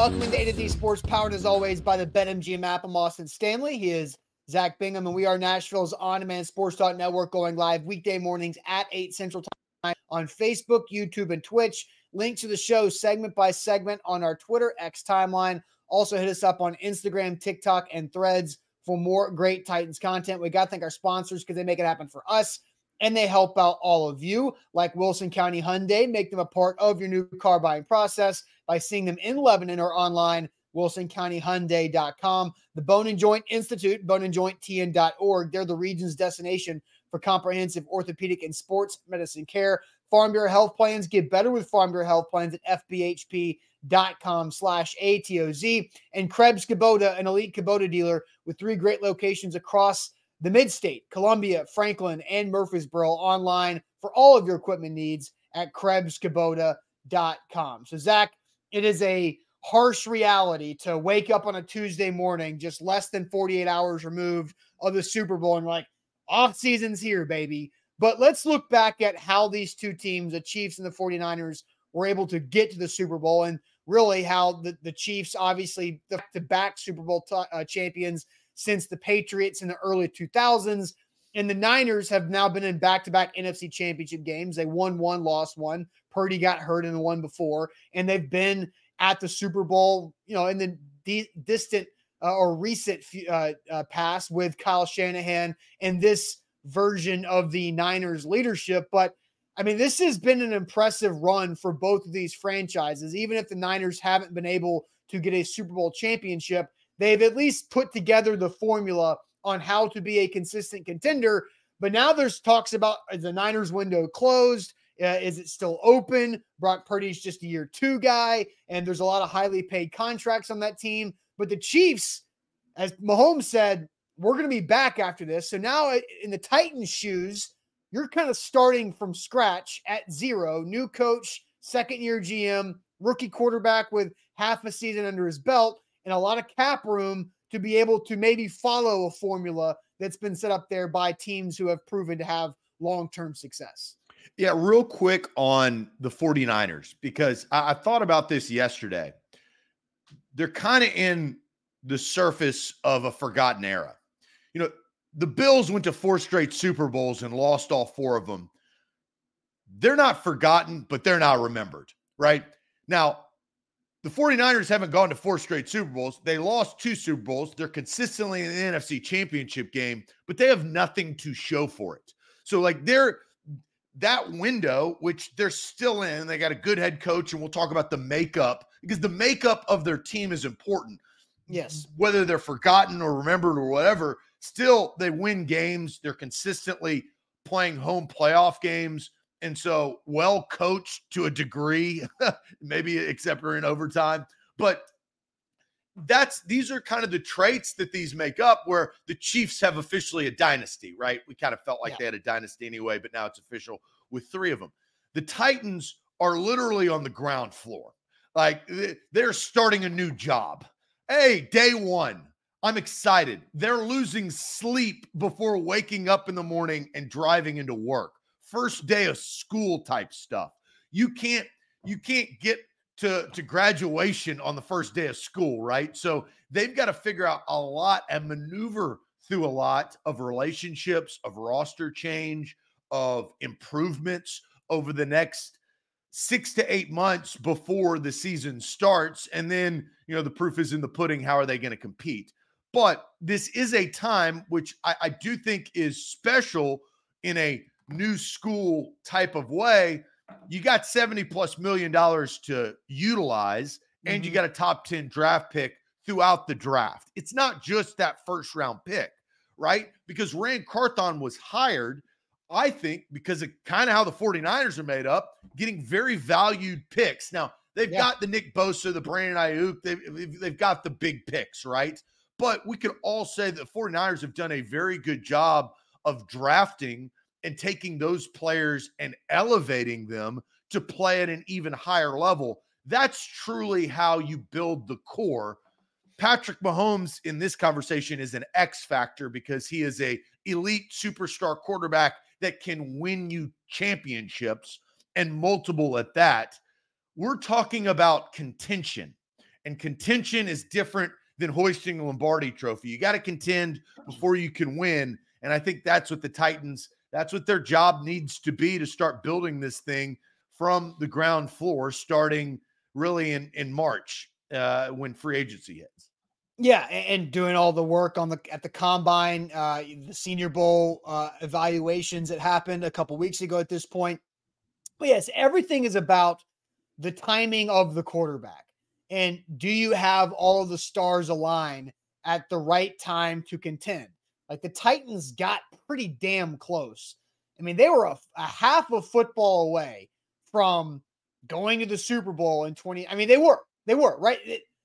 Welcome to A to Z Sports, powered as always by the BetMGM app. I'm Austin Stanley. He is Zach Bingham, and we are Nashville's on-demand sports network going live weekday mornings at 8 Central Time on Facebook, YouTube, and Twitch. Link to the show segment by segment on our Twitter X timeline. Also hit us up on Instagram, TikTok, and threads for more great Titans content. We got to thank our sponsors because they make it happen for us and they help out all of you, like Wilson County Hyundai. Make them a part of your new car buying process by seeing them in Lebanon or online, wilsoncountyhyundai.com. The Bone and Joint Institute, boneandjointtn.org. They're the region's destination for comprehensive orthopedic and sports medicine care. Farm Bureau Health Plans get better with Farm Bureau Health Plans at fbhp.com slash ATOZ. And Krebs Kubota, an elite Kubota dealer with three great locations across the Mid-State, Columbia, Franklin, and Murfreesboro online for all of your equipment needs at KrebsKubota.com. So, Zach, it is a harsh reality to wake up on a Tuesday morning, just less than 48 hours removed of the Super Bowl, and like, off season's here, baby. But let's look back at how these two teams, the Chiefs and the 49ers, were able to get to the Super Bowl and really how the, the Chiefs, obviously, the, the back Super Bowl t- uh, champions since the Patriots in the early 2000s. And the Niners have now been in back to back NFC championship games. They won one, lost one. Purdy got hurt in the one before. And they've been at the Super Bowl, you know, in the de- distant uh, or recent uh, uh, past with Kyle Shanahan and this version of the Niners leadership. But I mean, this has been an impressive run for both of these franchises. Even if the Niners haven't been able to get a Super Bowl championship, they've at least put together the formula on how to be a consistent contender. But now there's talks about the Niners window closed. Uh, is it still open? Brock Purdy's just a year two guy, and there's a lot of highly paid contracts on that team. But the Chiefs, as Mahomes said, we're going to be back after this. So now uh, in the Titans' shoes, you're kind of starting from scratch at zero. New coach, second year GM, rookie quarterback with half a season under his belt and a lot of cap room to be able to maybe follow a formula that's been set up there by teams who have proven to have long term success. Yeah, real quick on the 49ers, because I, I thought about this yesterday. They're kind of in the surface of a forgotten era. You know, the Bills went to four straight Super Bowls and lost all four of them. They're not forgotten, but they're not remembered, right? Now, the 49ers haven't gone to four straight Super Bowls. They lost two Super Bowls. They're consistently in the NFC championship game, but they have nothing to show for it. So, like, they're that window, which they're still in, they got a good head coach, and we'll talk about the makeup because the makeup of their team is important. Yes. Whether they're forgotten or remembered or whatever, still they win games. They're consistently playing home playoff games. And so, well coached to a degree, maybe except for in overtime. But that's these are kind of the traits that these make up where the Chiefs have officially a dynasty, right? We kind of felt like yeah. they had a dynasty anyway, but now it's official with three of them. The Titans are literally on the ground floor. Like they're starting a new job. Hey, day one. I'm excited. They're losing sleep before waking up in the morning and driving into work first day of school type stuff. You can't you can't get to to graduation on the first day of school, right? So they've got to figure out a lot and maneuver through a lot of relationships, of roster change, of improvements over the next six to eight months before the season starts. And then, you know, the proof is in the pudding. How are they going to compete? But this is a time which I, I do think is special in a new school type of way, you got 70 plus million dollars to utilize, and mm-hmm. you got a top 10 draft pick throughout the draft. It's not just that first round pick, right? Because Ran Carthon was hired, I think, because of kind of how the 49ers are made up, getting very valued picks. Now, They've Yeah. got the Nick Bosa, the Brandon Aiyuk. They've, they've got the big picks, right? But we could all say that 49ers have done a very good job of drafting and taking those players and elevating them to play at an even higher level. That's truly how you build the core. Patrick Mahomes in this conversation is an X factor because he is a elite superstar quarterback that can win you championships and multiple at that. We're talking about contention, and contention is different than hoisting a Lombardi trophy. You got to contend before you can win. And I think that's what the Titans, that's what their job needs to be to start building this thing from the ground floor, starting really in, in March uh, when free agency hits. Yeah, and doing all the work on the at the combine, uh, the Senior Bowl uh, evaluations that happened a couple weeks ago. At this point, but yes, everything is about the timing of the quarterback, and do you have all of the stars align at the right time to contend? Like the Titans got pretty damn close. I mean, they were a, a half of football away from going to the Super Bowl in twenty. I mean, they were they were right.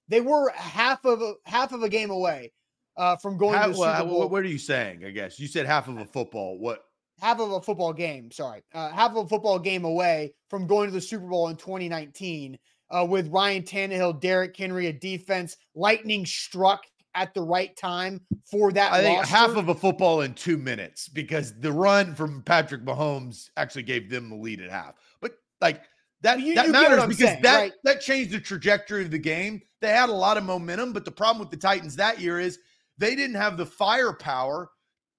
They were half of a half of a game away uh, from going How, to the well, Super Bowl. what, what are you saying? I guess you said half of a football. What? half of a football game. Sorry, uh, half of a football game away from going to the Super Bowl in 2019 uh, with Ryan Tannehill, Derrick Henry, a defense lightning struck at the right time for that. I think half of a football in two minutes because the run from Patrick Mahomes actually gave them the lead at half. But like that, You- that you matters because saying, that right? that changed the trajectory of the game. They had a lot of momentum, but the problem with the Titans that year is they didn't have the firepower.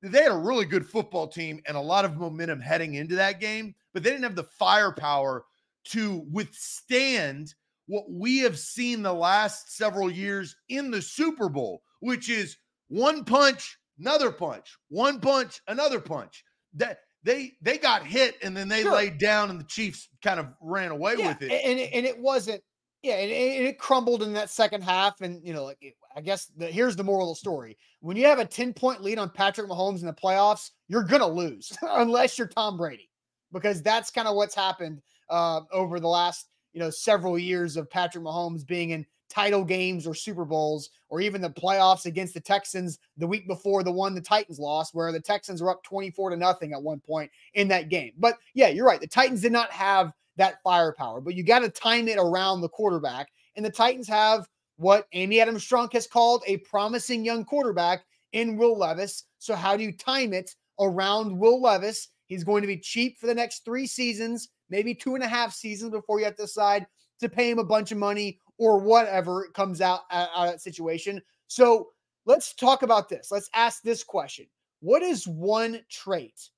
They had a really good football team and a lot of momentum heading into that game, but they didn't have the firepower to withstand what we have seen the last several years in the Super Bowl, which is one punch, another punch, one punch, another punch. That they they got hit and then they Sure. laid down and the Chiefs kind of ran away yeah, with it. and it, and it wasn't. Yeah, and it, and it crumbled in that second half. And you know, like it- I guess the, here's the moral of the story: when you have a 10 point lead on Patrick Mahomes in the playoffs, you're gonna lose unless you're Tom Brady, because that's kind of what's happened uh, over the last you know several years of Patrick Mahomes being in title games or Super Bowls or even the playoffs against the Texans the week before the one the Titans lost, where the Texans were up 24 to nothing at one point in that game. But yeah, you're right. The Titans did not have that firepower, but you got to time it around the quarterback. And the Titans have what Amy Adams Strunk has called a promising young quarterback in Will Levis. So, how do you time it around Will Levis? He's going to be cheap for the next three seasons, maybe two and a half seasons before you have to decide to pay him a bunch of money or whatever comes out out out of that situation. So, let's talk about this. Let's ask this question What is one trait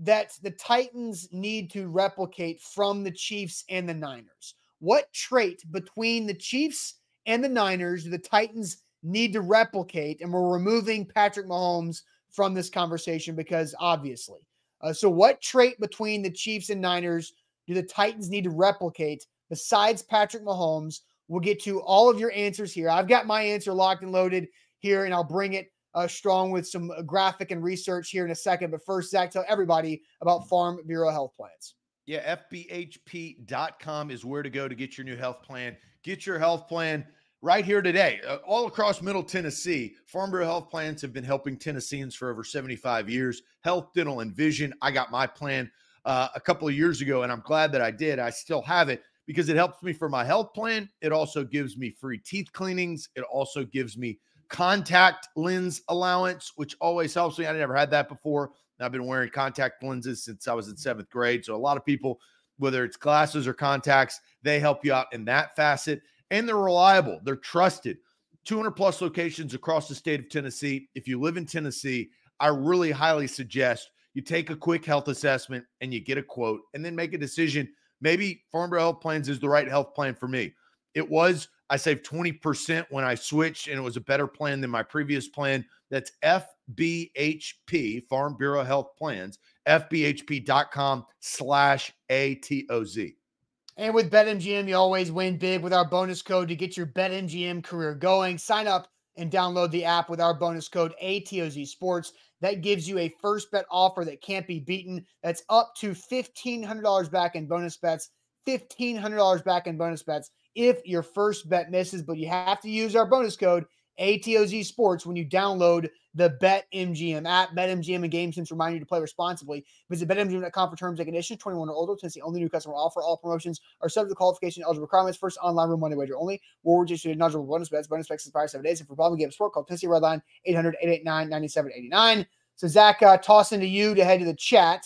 that the Titans need to replicate from the Chiefs and the Niners? What trait between the Chiefs and the Niners do the Titans need to replicate? And we're removing Patrick Mahomes from this conversation because obviously. Uh, so, what trait between the Chiefs and Niners do the Titans need to replicate besides Patrick Mahomes? We'll get to all of your answers here. I've got my answer locked and loaded here, and I'll bring it uh, strong with some uh, graphic and research here in a second. But first, Zach, tell everybody about Farm Bureau Health Plans. Yeah, FBHP.com is where to go to get your new health plan. Get your health plan right here today. Uh, all across Middle Tennessee, Farm Bureau Health Plans have been helping Tennesseans for over 75 years. Health, dental, and vision. I got my plan uh, a couple of years ago, and I'm glad that I did. I still have it because it helps me for my health plan. It also gives me free teeth cleanings. It also gives me contact lens allowance, which always helps me. I never had that before. I've been wearing contact lenses since I was in mm-hmm. seventh grade. So a lot of people, whether it's glasses or contacts, they help you out in that facet. And they're reliable, they're trusted. 200 plus locations across the state of Tennessee. If you live in Tennessee, I really highly suggest you take a quick health assessment and you get a quote and then make a decision. Maybe Farm Bureau Health Plans is the right health plan for me. It was, I saved 20% when I switched, and it was a better plan than my previous plan. That's FBHP, Farm Bureau Health Plans, FBHP.com slash ATOZ. And with BetMGM, you always win big with our bonus code to get your BetMGM career going. Sign up and download the app with our bonus code ATOZ Sports. That gives you a first bet offer that can't be beaten. That's up to $1,500 back in bonus bets. $1,500 back in bonus bets if your first bet misses, but you have to use our bonus code ATOZ Sports when you download the BetMGM app. BetMGM and GameSense remind you to play responsibly. Visit BetMGM.com for terms and conditions. 21 or older. Tennessee only new customer offer. All promotions are subject to qualification eligible requirements. First online room money wager only. Rewards issued eligible bonus bets. Bonus bets expire seven days. And for problem game sport, call Tennessee Redline 800-889-9789. So Zach, uh, tossing to you to head to the chat.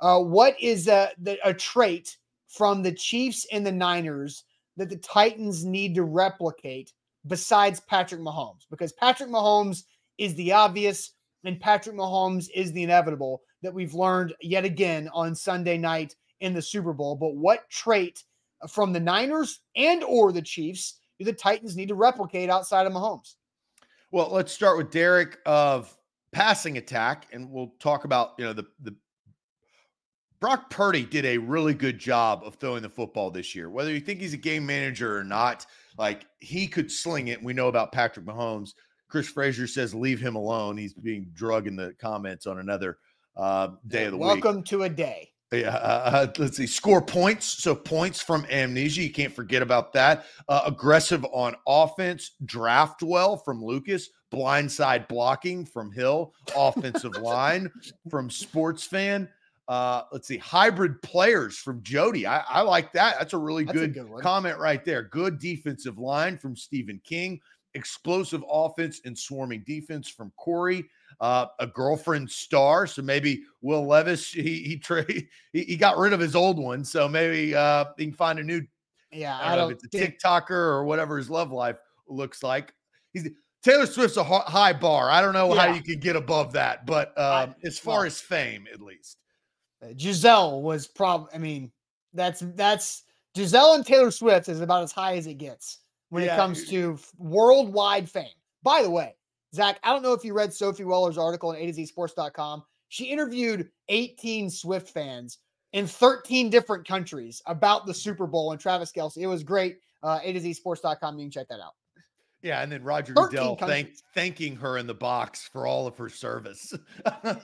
Uh, what is uh, the, a trait from the Chiefs and the Niners that the Titans need to replicate besides Patrick Mahomes? Because Patrick Mahomes is the obvious and Patrick Mahomes is the inevitable that we've learned yet again on Sunday night in the Super Bowl. But what trait from the Niners and or the Chiefs do the Titans need to replicate outside of Mahomes? Well, let's start with Derek of passing attack, and we'll talk about you know the the Brock Purdy did a really good job of throwing the football this year. Whether you think he's a game manager or not, like he could sling it. We know about Patrick Mahomes. Chris Frazier says leave him alone. He's being drug in the comments on another uh, day of the Welcome week. Welcome to a day. Yeah, uh, uh, let's see. Score points. So points from amnesia. You can't forget about that. Uh, aggressive on offense. Draft well from Lucas. Blindside blocking from Hill. Offensive line from Sports Fan. Uh, let's see. Hybrid players from Jody. I, I like that. That's a really That's good, a good comment right there. Good defensive line from Stephen King. Explosive offense and swarming defense from Corey uh, a girlfriend star. So maybe Will Levis he he, tra- he he got rid of his old one, so maybe uh, he can find a new. Yeah, I don't, know if it's a think... TikToker or whatever his love life looks like. He's Taylor Swift's a high bar. I don't know yeah. how you can get above that, but um, I, as far well, as fame, at least, Gisele was probably. I mean, that's that's Gisele and Taylor Swift is about as high as it gets when yeah. it comes to worldwide fame. By the way, Zach, I don't know if you read Sophie Weller's article on A to Z Sports.com. She interviewed 18 Swift fans in 13 different countries about the Super Bowl and Travis Kelce. It was great. Uh, A to Z Sports.com. You can check that out. Yeah, and then Roger Goodell thank, thanking her in the box for all of her service.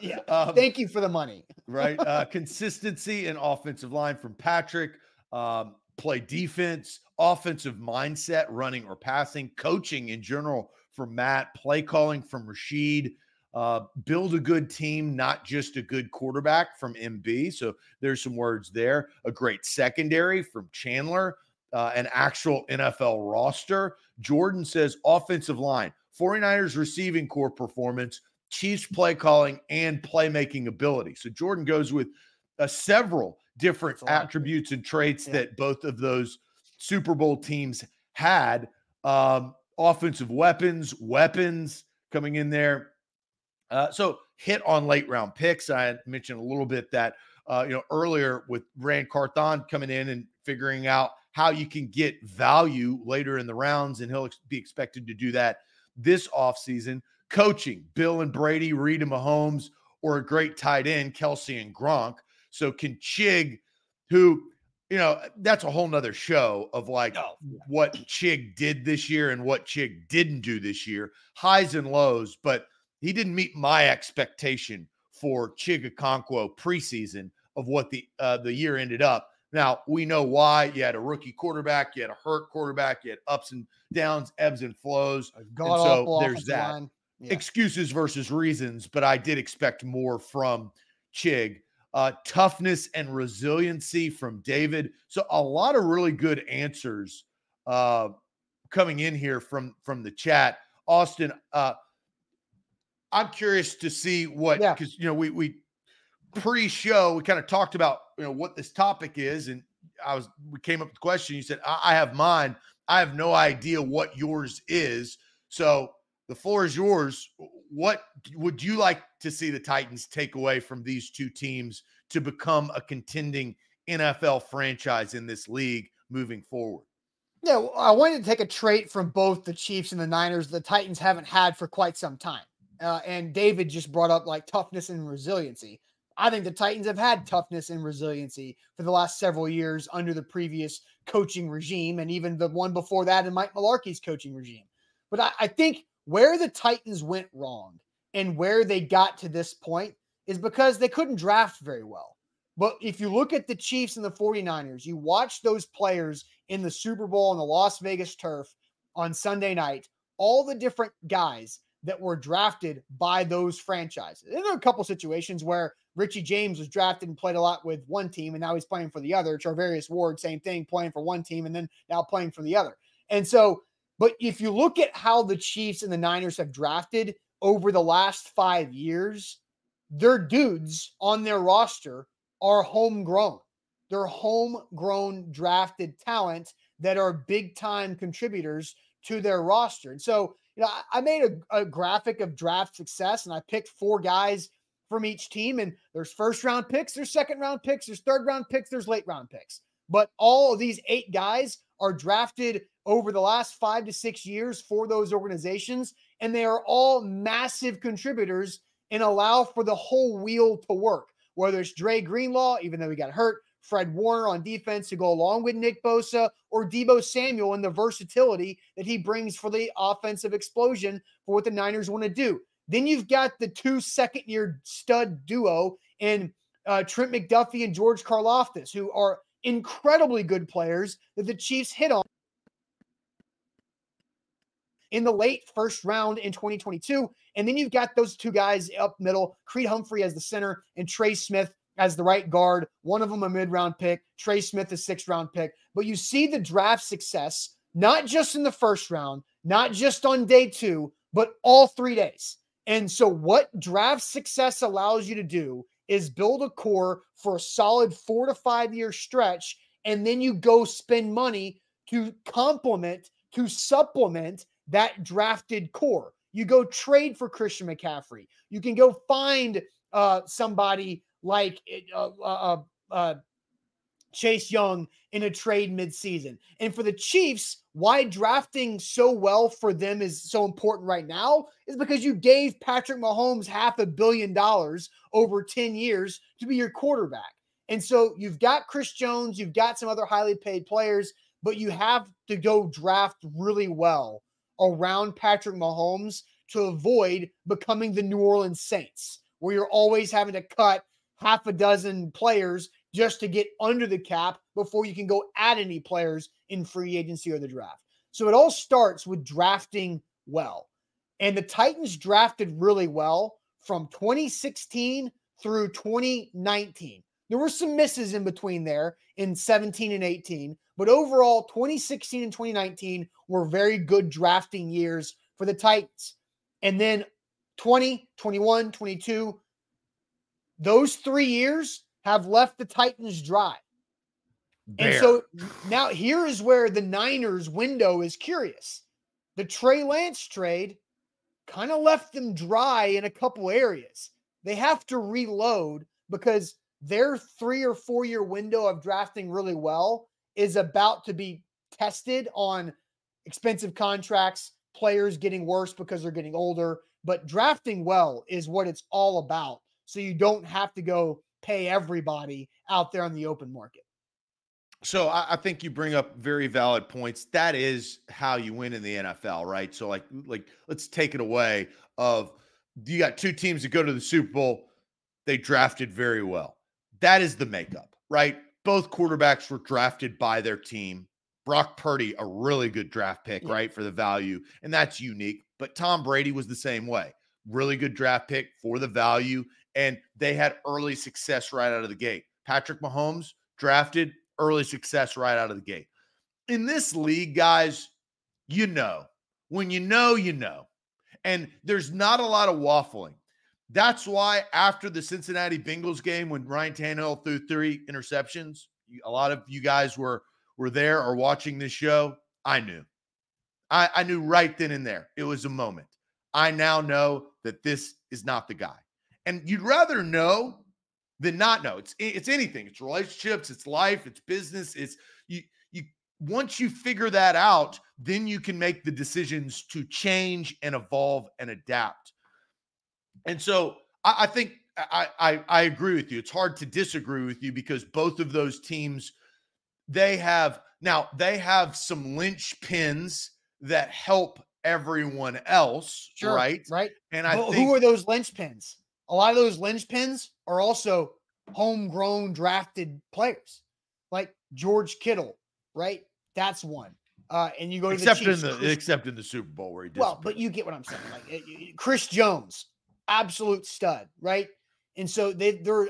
yeah, um, thank you for the money. right, uh, consistency and offensive line from Patrick. Um, play defense, offensive mindset, running or passing, coaching in general from Matt, play calling from Rashid, uh, build a good team, not just a good quarterback from MB. So there's some words there. A great secondary from Chandler, uh, an actual NFL roster. Jordan says offensive line, 49ers receiving core performance, Chiefs play calling, and playmaking ability. So Jordan goes with uh, several different attributes and traits yeah. that both of those Super Bowl teams had. Um, offensive weapons, weapons coming in there. Uh, so hit on late round picks. I mentioned a little bit that uh, you know earlier with Ran Carthon coming in and figuring out how you can get value later in the rounds, and he'll be expected to do that this offseason. Coaching, Bill and Brady, Reid and Mahomes, or a great tight end, Kelce and Gronk. So can Chig, who you know, that's a whole nother show of like oh, yeah. what Chig did this year and what Chig didn't do this year, highs and lows, but he didn't meet my expectation for Chig Okonkwo preseason of what the uh, the year ended up. Now we know why. You had a rookie quarterback, you had a hurt quarterback, you had ups and downs, ebbs and flows. And so there's that. Yeah. Excuses versus reasons, but I did expect more from Chig uh, toughness and resiliency from David. So a lot of really good answers uh, coming in here from from the chat. Austin, uh, I'm curious to see what because yeah. you know we we pre-show we kind of talked about you know what this topic is, and I was we came up with the question. You said I, I have mine. I have no idea what yours is. So the floor is yours. What would you like to see the Titans take away from these two teams to become a contending NFL franchise in this league moving forward? Yeah, I wanted to take a trait from both the Chiefs and the Niners the Titans haven't had for quite some time. Uh, and David just brought up like toughness and resiliency. I think the Titans have had toughness and resiliency for the last several years under the previous coaching regime and even the one before that in Mike Mularkey's coaching regime. But I, I think where the Titans went wrong and where they got to this point is because they couldn't draft very well. But if you look at the Chiefs and the 49ers, you watch those players in the Super Bowl on the Las Vegas turf on Sunday night, all the different guys that were drafted by those franchises. And there are a couple situations where Richie James was drafted and played a lot with one team, and now he's playing for the other. Charvarius Ward, same thing, playing for one team and then now playing for the other. And so, but if you look at how the Chiefs and the Niners have drafted over the last five years, their dudes on their roster are homegrown. They're homegrown drafted talent that are big time contributors to their roster. And so, you know, I, made a, a graphic of draft success and I picked four guys from each team. And there's first round picks, there's second round picks, there's third round picks, there's late round picks. But all of these eight guys are drafted over the last five to six years for those organizations. And they are all massive contributors and allow for the whole wheel to work. Whether it's Dre Greenlaw, even though he got hurt, Fred Warner on defense to go along with Nick Bosa, or Deebo Samuel and the versatility that he brings for the offensive explosion for what the Niners want to do. Then you've got the two second year stud duo in uh, Trent McDuffie and George Karlaftis, who are incredibly good players that the Chiefs hit on in the late first round in 2022. And then you've got those two guys up middle, Creed Humphrey as the center and Trey Smith as the right guard. One of them a mid round pick, Trey Smith a sixth round pick. But you see the draft success, not just in the first round, not just on day two, but all three days. And so, what draft success allows you to do is build a core for a solid four to five year stretch. And then you go spend money to complement, to supplement that drafted core. You go trade for Christian McCaffrey. You can go find uh, somebody like uh, uh, uh, uh, Chase Young in a trade midseason. And for the Chiefs, why drafting so well for them is so important right now is because you gave Patrick Mahomes half a billion dollars over 10 years to be your quarterback. And so you've got Chris Jones, you've got some other highly paid players, but you have to go draft really well around Patrick Mahomes to avoid becoming the New Orleans Saints, where you're always having to cut half a dozen players just to get under the cap before you can go add any players in free agency or the draft. So it all starts with drafting well. And the Titans drafted really well from 2016 through 2019. There were some misses in between there in 17 and 18, but overall, 2016 and 2019 were very good drafting years for the Titans. And then 20, 21, 22, those three years have left the Titans dry. Bare. And so now here is where the Niners window is curious. The Trey Lance trade kind of left them dry in a couple areas. They have to reload because their three or four year window of drafting really well is about to be tested on expensive contracts, players getting worse because they're getting older. But drafting well is what it's all about. So you don't have to go pay everybody out there on the open market. So I, I, think you bring up very valid points. That is how you win in the NFL, right? So like like let's take it away of you got two teams that go to the Super Bowl. They drafted very well. That is the makeup, right? Both quarterbacks were drafted by their team. Brock Purdy, a really good draft pick, yeah. right, for the value, and that's unique. But Tom Brady was the same way. Really good draft pick for the value, and they had early success right out of the gate. Patrick Mahomes drafted early success right out of the gate. In this league, guys, you know, when you know, you know. And there's not a lot of waffling. That's why after the Cincinnati Bengals game, when Ryan Tannehill threw three interceptions, a lot of you guys were were there or watching this show. I knew, I, I knew right then and there. It was a moment. I now know that this is not the guy, and you'd rather know than not know. It's it's anything. It's relationships. It's life. It's business. It's you. You once you figure that out, then you can make the decisions to change and evolve and adapt. And so I, I think I, I I agree with you. It's hard to disagree with you because both of those teams they have now they have some linchpins that help everyone else, sure, right? Right. And I well, think, who are those linchpins? A lot of those linchpins are also homegrown drafted players, like George Kittle, right? That's one. Uh, and you go to except the Chiefs, in the Chris, except in the Super Bowl where he well, but you get what I'm saying. Like Chris Jones, absolute stud, right? And so they they're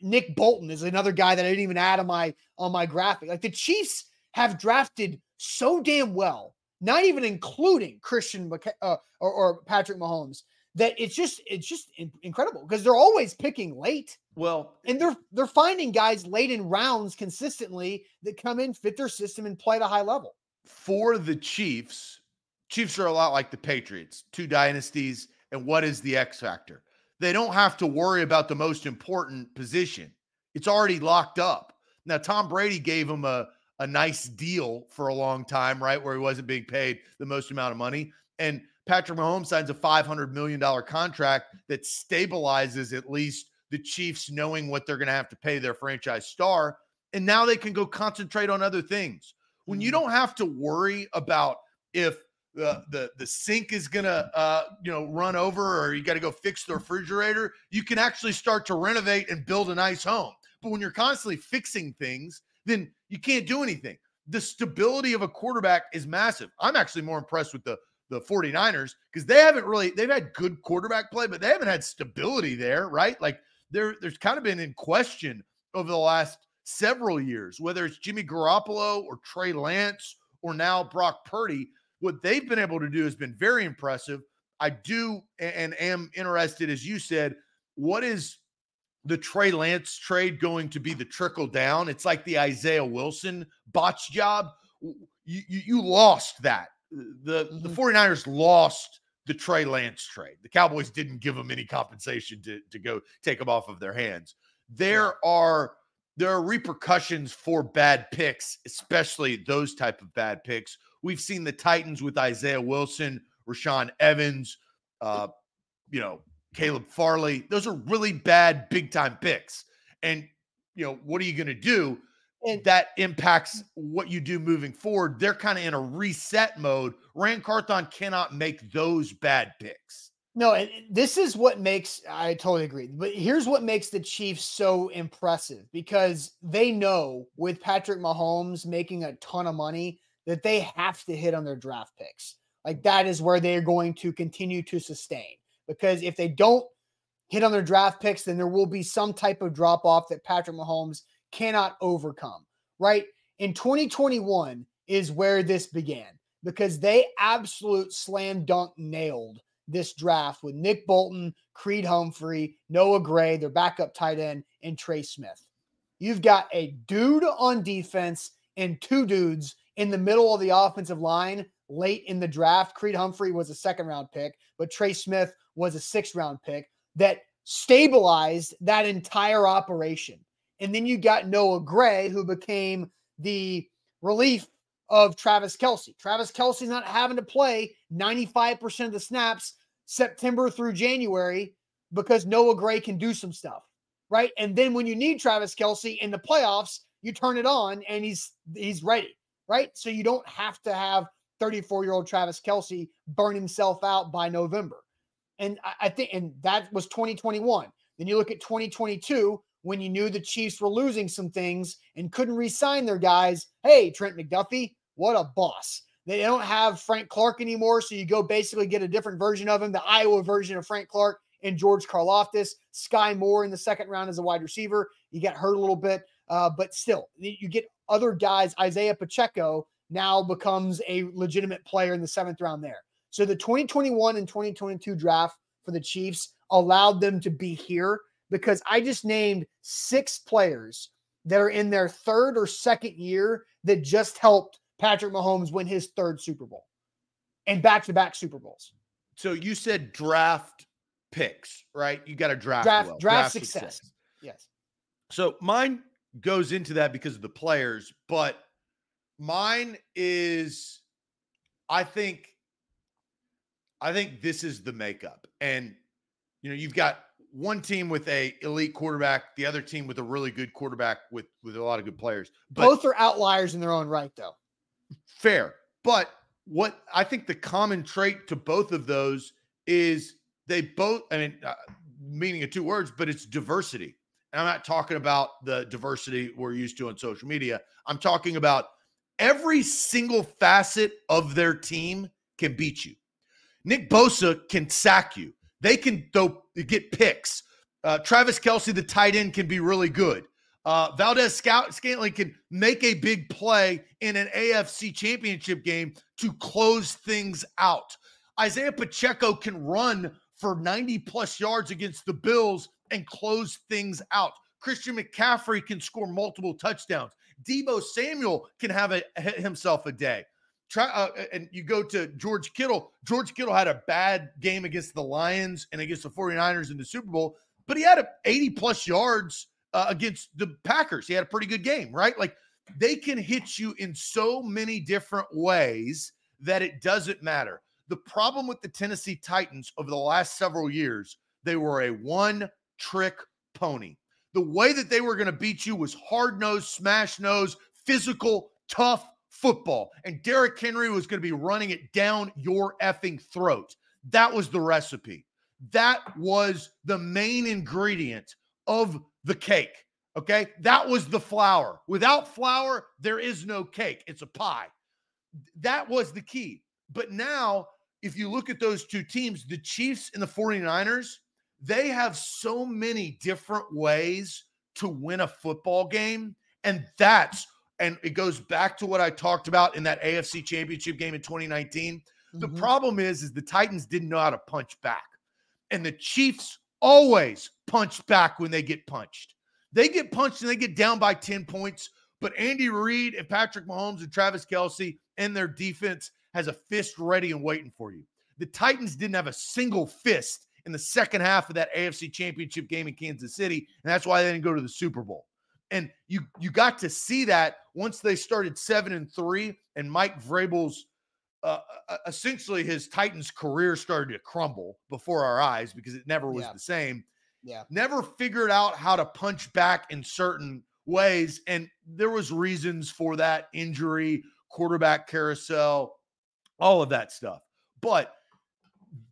Nick Bolton is another guy that I didn't even add on my on my graphic. Like the Chiefs have drafted so damn well, not even including Christian McC- uh, or, or Patrick Mahomes, that it's just it's just in- incredible because they're always picking late well, and they're they're finding guys late in rounds consistently that come in, fit their system, and play at a high level. for the Chiefs, Chiefs are a lot like the Patriots, two dynasties. And what is the X factor? They don't have to worry about the most important position. It's already locked up. Now, Tom Brady gave him a, a nice deal for a long time, right? Where he wasn't being paid the most amount of money. And Patrick Mahomes signs a $500 million contract that stabilizes at least the Chiefs knowing what they're going to have to pay their franchise star. And now they can go concentrate on other things when you Mhm. don't have to worry about if the the the sink is gonna uh you know run over or you got to go fix the refrigerator you can actually start to renovate and build a nice home but when you're constantly fixing things then you can't do anything the stability of a quarterback is massive i'm actually more impressed with the the 49ers because they haven't really they've had good quarterback play but they haven't had stability there right like there there's kind of been in question over the last several years, whether it's Jimmy Garoppolo or Trey Lance or now Brock Purdy. What they've been able to do has been very impressive. I do and am interested, as you said, what is the Trey Lance trade going to be the trickle down? It's like the Isaiah Wilson botch job. You, you, you lost that. The, the Mhm. 49ers lost the Trey Lance trade. The Cowboys didn't give them any compensation to, to go take them off of their hands. There are there are repercussions for bad picks, especially those type of bad picks. We've seen the Titans with Isaiah Wilson, Rashaan Evans, uh, you know, Caleb Farley. Those are really bad big time picks. And you know, what are you going to do? And- that impacts what you do moving forward. They're kind of in a reset mode. Ran Carthon cannot make those bad picks. No, and this is what makes I totally agree. But here's what makes the Chiefs so impressive because they know with Patrick Mahomes making a ton of money that they have to hit on their draft picks. Like that is where they're going to continue to sustain. Because if they don't hit on their draft picks, then there will be some type of drop off that Patrick Mahomes cannot overcome. Right? In 2021 is where this began because they absolute slam dunk nailed this draft with Nick Bolton, Creed Humphrey, Noah Gray, their backup tight end, and Trey Smith. You've got a dude on defense and two dudes in the middle of the offensive line late in the draft. Creed Humphrey was a second round pick, but Trey Smith was a sixth round pick that stabilized that entire operation. And then you got Noah Gray, who became the relief of Travis Kelce. Travis Kelce's not having to play 95% of the snaps September through January because Noah Gray can do some stuff, right? And then when you need Travis Kelce in the playoffs, you turn it on and he's he's ready, right? So you don't have to have 34 year old Travis Kelce burn himself out by November. And I, I think, and that was 2021. Then you look at 2022 when you knew the Chiefs were losing some things and couldn't re-sign their guys. Hey, Trent McDuffie, what a boss. They don't have Frank Clark anymore, so you go basically get a different version of him, the Iowa version of Frank Clark and George Karlaftis. Skyy Moore in the second round as a wide receiver. You got hurt a little bit, uh, but still, you get other guys. Isaiah Pacheco now becomes a legitimate player in the seventh round there. So the 2021 and 2022 draft for the Chiefs allowed them to be here because I just named six players that are in their third or second year that just helped Patrick Mahomes win his third Super Bowl and back to back Super Bowls. So you said draft picks, right? You got to draft Draft- well, draft success. Yes. So mine goes into that because of the players, but mine is I think I think this is the makeup. And you know, you've got one team with a elite quarterback, the other team with a really good quarterback with with a lot of good players. But Both are outliers in their own right, though. fair. But what I think the common trait to both of those is they both, I mean, uh, meaning of two words, but it's diversity. And I'm not talking about the diversity we're used to on social media. I'm talking about every single facet of their team can beat you. Nick Bosa can sack you. They can throw, get picks. Uh, Travis Kelce, the tight end, can be really good. Uh, Valdes Scout Scantling can make a big play in an AFC championship game to close things out. Isaiah Pacheco can run for 90 plus yards against the Bills and close things out. Christian McCaffrey can score multiple touchdowns. Deebo Samuel can have a, himself a day. Try, uh, and you go to George Kittle. George Kittle had a bad game against the Lions and against the 49ers in the Super Bowl, but he had a 80 plus yards uh, against the Packers. He had a pretty good game, right? Like they can hit you in so many different ways that it doesn't matter. The problem with the Tennessee Titans over the last several years, they were a one trick pony. The way that they were going to beat you was hard nose, smash nose, physical, tough football. And Derrick Henry was going to be running it down your effing throat. That was the recipe. That was the main ingredient of the cake. Okay. That was the flour. Without flour, there is no cake. It's a pie. That was the key. But now if you look at those two teams, the Chiefs and the 49ers, they have so many different ways to win a football game. And that's, and it goes back to what I talked about in that AFC championship game in 2019. Mm-hmm. The problem is, is the Titans didn't know how to punch back. And the Chiefs always punch back when they get punched. They get punched and they get down by 10 points. But Andy Reid and Patrick Mahomes and Travis Kelce and their defense has a fist ready and waiting for you. The Titans didn't have a single fist in the second half of that AFC championship game in Kansas City, and that's why they didn't go to the Super Bowl. And you you got to see that once they started seven and three, and Mike Vrabel's uh, uh essentially his Titans career started to crumble before our eyes because it never was Yeah. the same. Yeah. Never figured out how to punch back in certain ways, and there was reasons for that injury, quarterback carousel, all of that stuff. But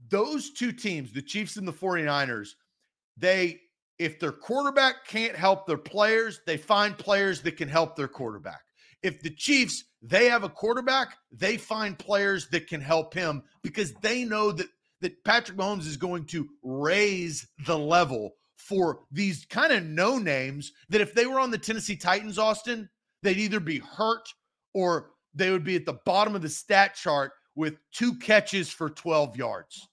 those two teams, the Chiefs and the 49ers, they if their quarterback can't help their players, they find players that can help their quarterback. If the Chiefs, they have a quarterback, they find players that can help him because they know that that Patrick Mahomes is going to raise the level for these kind of no names that if they were on the Tennessee Titans, Austin, they'd either be hurt or they would be at the bottom of the stat chart with two catches for 12 yards.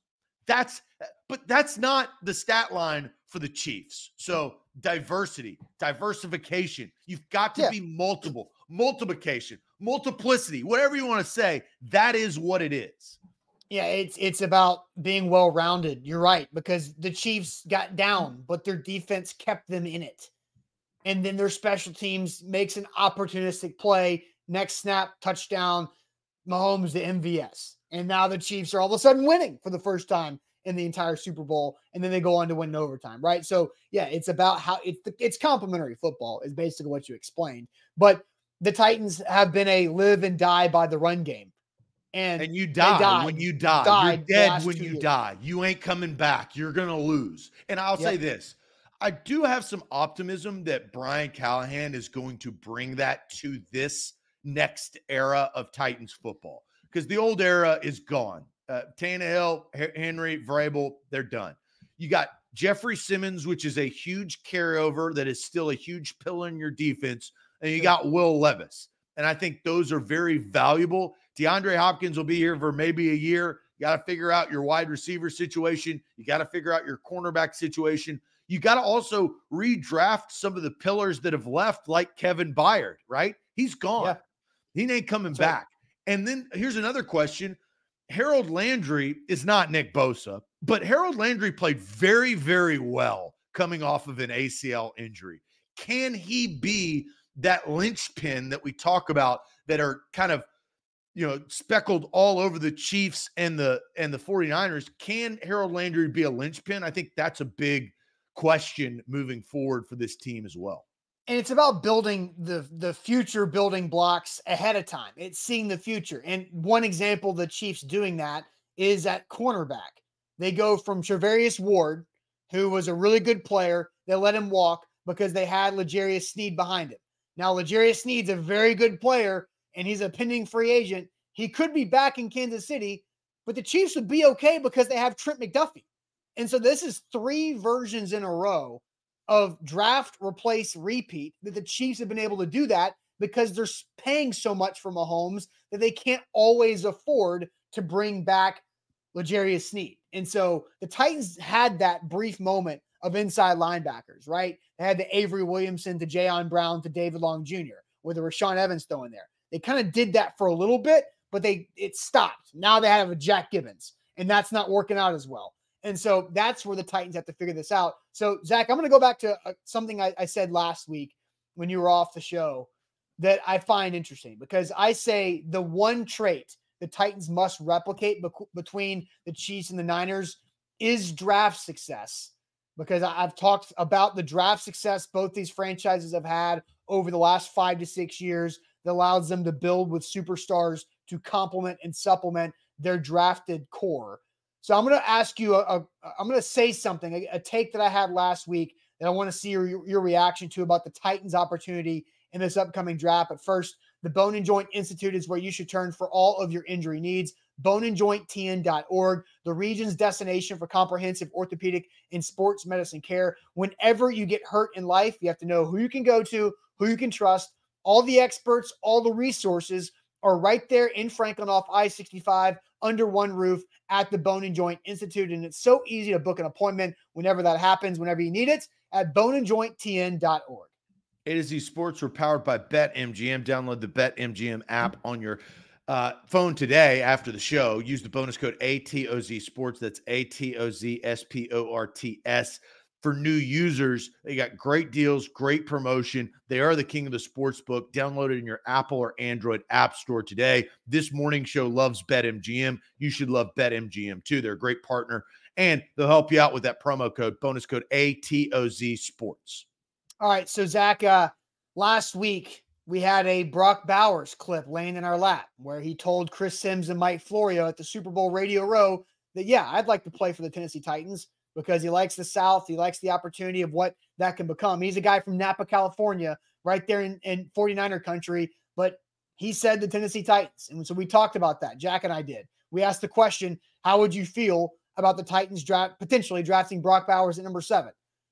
That's but that's not the stat line for the Chiefs. So diversity, diversification. You've got to Yeah. be multiple, multiplication, multiplicity, whatever you want to say. That is what it is. Yeah, it's it's about being well rounded. You're right because the Chiefs got down, but their defense kept them in it. And then their special teams makes an opportunistic play, next snap, touchdown, Mahomes the MVS. And now the Chiefs are all of a sudden winning for the first time in the entire Super Bowl, and then they go on to win in overtime, right? So yeah, it's about how it's it's complementary football is basically what you explained. But the Titans have been a live and die by the run game. And, And you die when you die. You're dead when you years. die. You ain't coming back. You're to lose. And I'll say this I do have some optimism that Brian Callahan is going to bring that to this next era of Titans football because the old era is gone. Uh, Tannehill, Henry, Vrabel, they're done. You got Jeffrey Simmons, which is a huge carryover that is still a huge pillar in your defense. And you got Will Levis. And I think those are very valuable. DeAndre Hopkins will be here for maybe a year. You got to figure out your wide receiver situation. You got to figure out your cornerback situation. You got to also redraft some of the pillars that have left, like Kevin Byard, right? He's gone. Yeah. He ain't coming That's right. back. And then here's another question. Harold Landry is not Nick Bosa, but Harold Landry played very, very well coming off of an ACL injury. Can he be that linchpin that we talk about that are kind of you know speckled all over the Chiefs and the and the 49ers? Can Harold Landry be a linchpin? I think that's a big question moving forward for this team as well. And it's about building the the future building blocks ahead of time. It's seeing the future. And one example the Chiefs doing that is at cornerback. They go from Travarius Ward, who was a really good player. They let him walk, because they had L'Jarius Sneed behind him. Now, L'Jarius Sneed's a very good player and he's a pending free agent. He could be back in Kansas City, but the Chiefs would be okay because they have Trent McDuffie. And so this is three versions in a row of draft, replace, repeat that the Chiefs have been able to do that because they're paying so much for Mahomes that they can't always afford to bring back L'Jarius Sneed. And so the Titans had that brief moment of inside linebackers, right? They had the Avery Williamson to Jayon Brown to David Long Jr. with the Rashaan Evans throwing there. They kind of did that for a little bit, but they it stopped. Now they have a Jack Gibbens, and that's not working out as well. And so that's where the Titans have to figure this out. So Zach, I'm going to go back to uh, something I, I said last week when you were off the show that I find interesting because I say the one trait the Titans must replicate be- between the Chiefs and the Niners is draft success. Because I've talked about the draft success both these franchises have had over the last five to six years that allows them to build with superstars to complement and supplement their drafted core. So I'm going to ask you, a, a, I'm going to say something, a, a, take that I had last week that I want to see your, your reaction to about the Titans' opportunity in this upcoming draft. But first, the Bone and Joint Institute is where you should turn for all of your injury needs. Boneandjointtn.org, the region's destination for comprehensive orthopedic and sports medicine care. Whenever you get hurt in life, you have to know who you can go to, who you can trust. All the experts, all the resources are right there in Franklin off I 65 under one roof at the Bone and Joint Institute. And it's so easy to book an appointment whenever that happens, whenever you need it at boneandjointtn.org. A to Z Sports were powered by BetMGM. Download the BetMGM app on your uh, phone today after the show. Use the bonus code ATOZ Sports. That's A T O Z S P O R T S. For new users, they got great deals, great promotion. They are the king of the sports book. Download it in your Apple or Android app store today. This morning show loves BetMGM. You should love BetMGM too. They're a great partner and they'll help you out with that promo code, bonus code ATOZ Sports. All right. So, Zach, uh, last week we had a Brock Bowers clip laying in our lap where he told Chris Simms and Mike Florio at the Super Bowl Radio Row that, yeah, I'd like to play for the Tennessee Titans because he likes the South. He likes the opportunity of what that can become. He's a guy from Napa, California, right there in, in 49er country. But he said the Tennessee Titans. And so we talked about that. Jack and I did. We asked the question, how would you feel about the Titans draft potentially drafting Brock Bowers at number seven?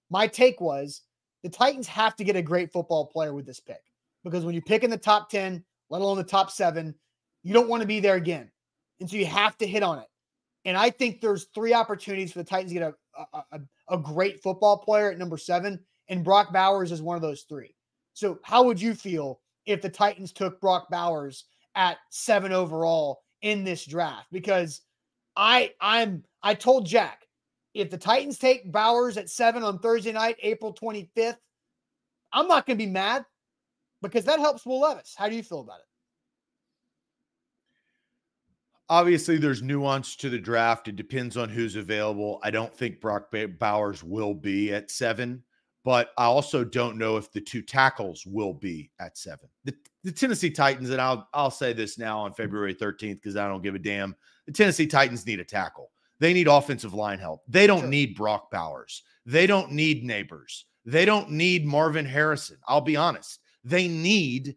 My take was the Titans have to get a great football player with this pick because when you pick in the top 10, let alone the top seven, you don't want to be there again. And so you have to hit on it. And I think there's three opportunities for the Titans to get a, a, a great football player at number seven. And Brock Bowers is one of those three. So how would you feel if the Titans took Brock Bowers at seven overall in this draft? Because I I'm I told Jack if the Titans take Bowers at seven on Thursday night, April 25th, I'm not going to be mad because that helps Will Levis. How do you feel about it? Obviously, there's nuance to the draft. It depends on who's available. I don't think Brock Bowers will be at seven, but I also don't know if the two tackles will be at seven. The, the Tennessee Titans, and I'll I'll say this now on February 13th because I don't give a damn. The Tennessee Titans need a tackle. They need offensive line help. They don't sure. need Brock Bowers. They don't need Nabers. They don't need Marvin Harrison. I'll be honest. They need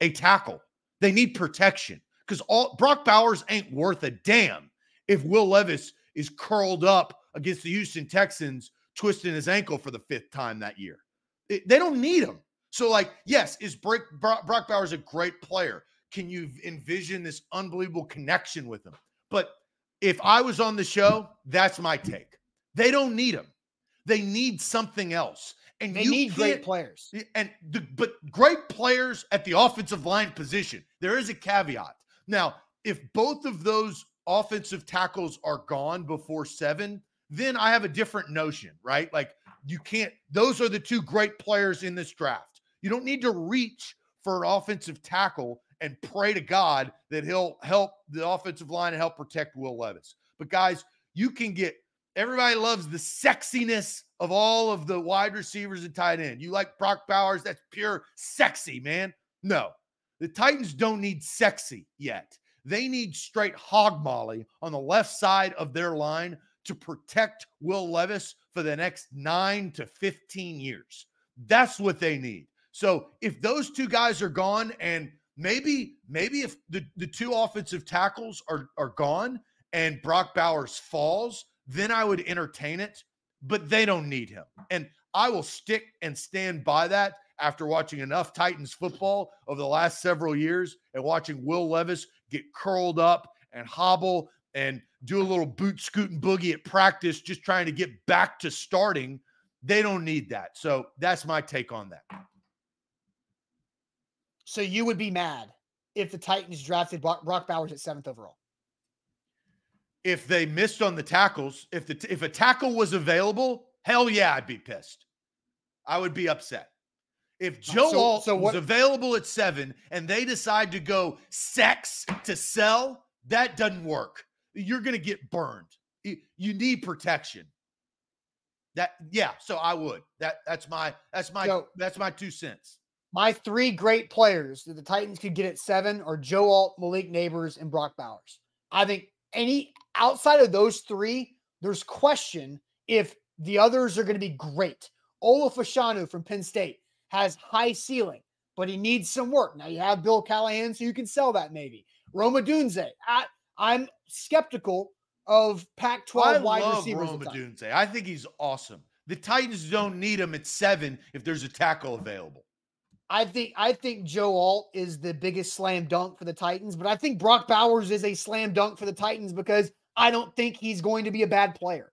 a tackle. They need protection because all Brock Bowers ain't worth a damn if Will Levis is curled up against the Houston Texans, twisting his ankle for the fifth time that year. It, they don't need him. So, like, yes, is Brock, Brock Bowers a great player? Can you envision this unbelievable connection with him? But if I was on the show, that's my take. They don't need him. They need something else. And they need great players. And the, but great players at the offensive line position. There is a caveat. Now, if both of those offensive tackles are gone before seven, then I have a different notion, right? Like you can't, those are the two great players in this draft. You don't need to reach for an offensive tackle and pray to God that he'll help the offensive line and help protect Will Levis. But guys, you can get everybody loves the sexiness of all of the wide receivers and tight end. You like Brock Bowers, that's pure sexy, man. No, the Titans don't need sexy yet. They need straight hog molly on the left side of their line to protect Will Levis for the next nine to 15 years. That's what they need. So if those two guys are gone and maybe maybe if the, the two offensive tackles are are gone and Brock Bowers falls, then I would entertain it, but they don't need him. And I will stick and stand by that after watching enough Titans football over the last several years and watching Will Levis get curled up and hobble and do a little boot scooting boogie at practice, just trying to get back to starting. They don't need that. So that's my take on that. So you would be mad if the Titans drafted Brock Bowers at seventh overall? If they missed on the tackles, if the if a tackle was available, hell yeah, I'd be pissed. I would be upset. If Joe so, Alt so what, available at seven and they decide to go sex to sell, that doesn't work. You're going to get burned. You need protection. That yeah. So I would. That that's my that's my so, that's my two cents. My three great players that the Titans could get at seven are Joe Alt, Malik Nabers, and Brock Bowers. I think any outside of those three, there's question if the others are going to be great. Olu Fashanu from Penn State has high ceiling, but he needs some work. Now you have Bill Callahan, so you can sell that maybe. Roma Odunze. I, I'm skeptical of Pac-12 I wide love receivers. Rome Odunze. I think he's awesome. The Titans don't need him at seven if there's a tackle available. I think I think Joe Alt is the biggest slam dunk for the Titans, but I think Brock Bowers is a slam dunk for the Titans because I don't think he's going to be a bad player.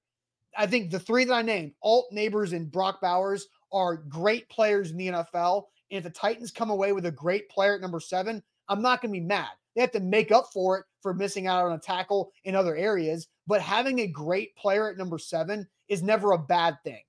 I think the three that I named, Alt, Nabers, and Brock Bowers, are great players in the NFL. And if the Titans come away with a great player at number seven, I'm not going to be mad. They have to make up for it for missing out on a tackle in other areas. But having a great player at number seven is never a bad thing.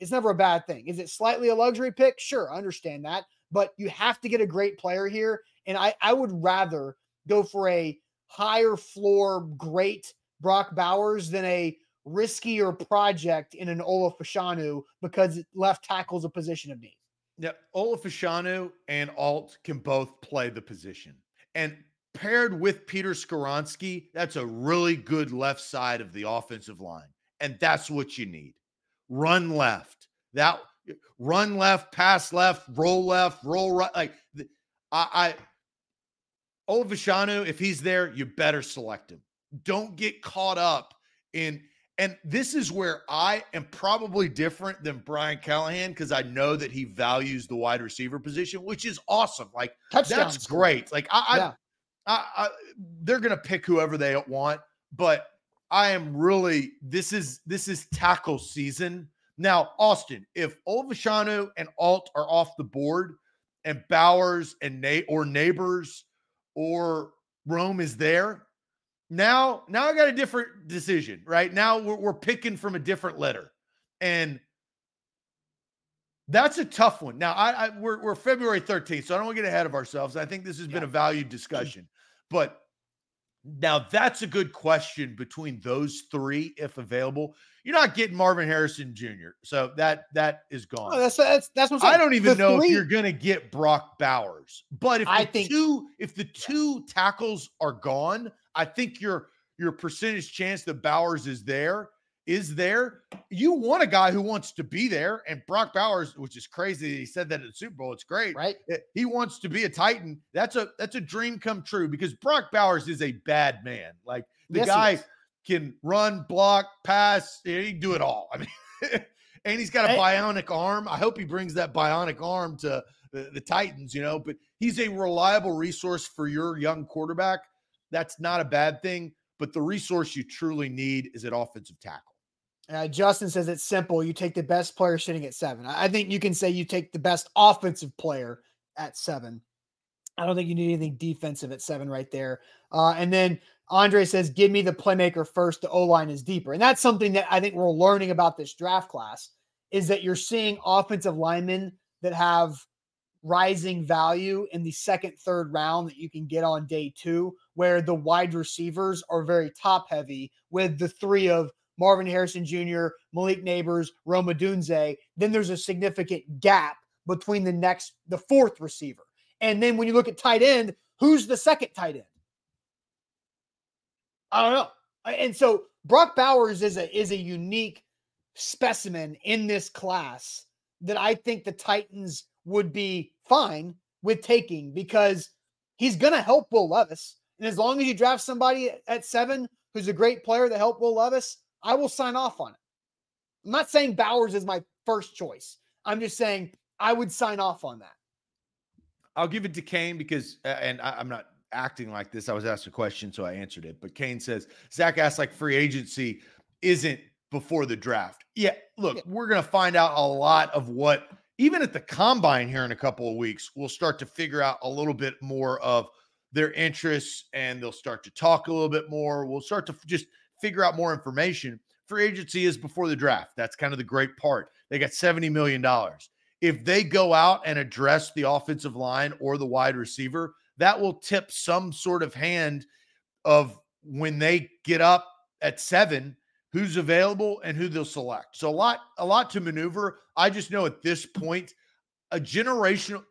It's never a bad thing. Is it slightly a luxury pick? Sure, I understand that. But you have to get a great player here. And I, I would rather go for a higher floor, great Brock Bowers than a riskier project in an Olu Fashanu because left tackles a position of need. Yeah, Olu Fashanu and Alt can both play the position. And paired with Peter Skoronski, that's a really good left side of the offensive line. And that's what you need. Run left. That run left, pass left, roll left, roll right. Like I, I Olu Fashanu, if he's there, you better select him. Don't get caught up in and this is where I am probably different than Brian Callahan because I know that he values the wide receiver position, which is awesome. Like Touchdowns. that's great. Like I, yeah. I, I, I they're gonna pick whoever they want, but I am really this is this is tackle season. Now, Austin, if Olu Fashanu and Alt are off the board and Bowers and Nate or Nabers or Rome is there, now, now I got a different decision, right? Now we're, we're picking from a different letter. And that's a tough one. Now, I, I we're, we're February 13th, so I don't want to get ahead of ourselves. I think this has yeah. been a valued discussion. But now that's a good question between those three, if available. You're not getting Marvin Harrison Jr., so that that is gone. Oh, that's that's that's what i don't even the know three, if you're going to get Brock Bowers. But if I think two if the two tackles are gone, I think your your percentage chance that Bowers is there is there. You want a guy who wants to be there, and Brock Bowers, which is crazy, he said that at the Super Bowl. It's great, right? Eh, he wants to be a Titan. That's a that's a dream come true because Brock Bowers is a bad man. Like the yes, guy can run, block, pass. He can do it all. I mean, and he's got a bionic arm. I hope he brings that bionic arm to the, the Titans. You know, but he's a reliable resource for your young quarterback. That's not a bad thing, but the resource you truly need is an offensive tackle. Uh, Justin says it's simple. You take the best player sitting at seven. I think you can say you take the best offensive player at seven. I don't think you need anything defensive at seven right there. Uh, and then Andre says, give me the playmaker first. The O line is deeper. And that's something that I think we're learning about this draft class is that you're seeing offensive linemen that have rising value in the second, third round that you can get on day two, where the wide receivers are very top heavy with the three of Marvin Harrison Jr., Malik Nabers, Roma Odunze. Then there's a significant gap between the next, the fourth receiver. And then when you look at tight end, who's the second tight end? I don't know. And so Brock Bowers is a is a unique specimen in this class that I think the Titans would be fine with taking because he's going to help Will Levis. And as long as you draft somebody at seven who's a great player that help Will Levis, I will sign off on it. I'm not saying Bowers is my first choice. I'm just saying I would sign off on that. I'll give it to Kane because, uh, and I, am not acting like this. I was asked a question, so I answered it. But Kane says, Zach asked, like, free agency isn't before the draft. Yeah, look, yeah. we're going to find out a lot of what, even at the combine here in a couple of weeks, we'll start to figure out a little bit more of their interests and they'll start to talk a little bit more. We'll start to just figure out more information. Free agency is before the draft. That's kind of the great part. They got $70 million. If they go out and address the offensive line or the wide receiver, that will tip some sort of hand of when they get up at seven, who's available and who they'll select. So a lot, a lot to maneuver. I just know at this point, a generational.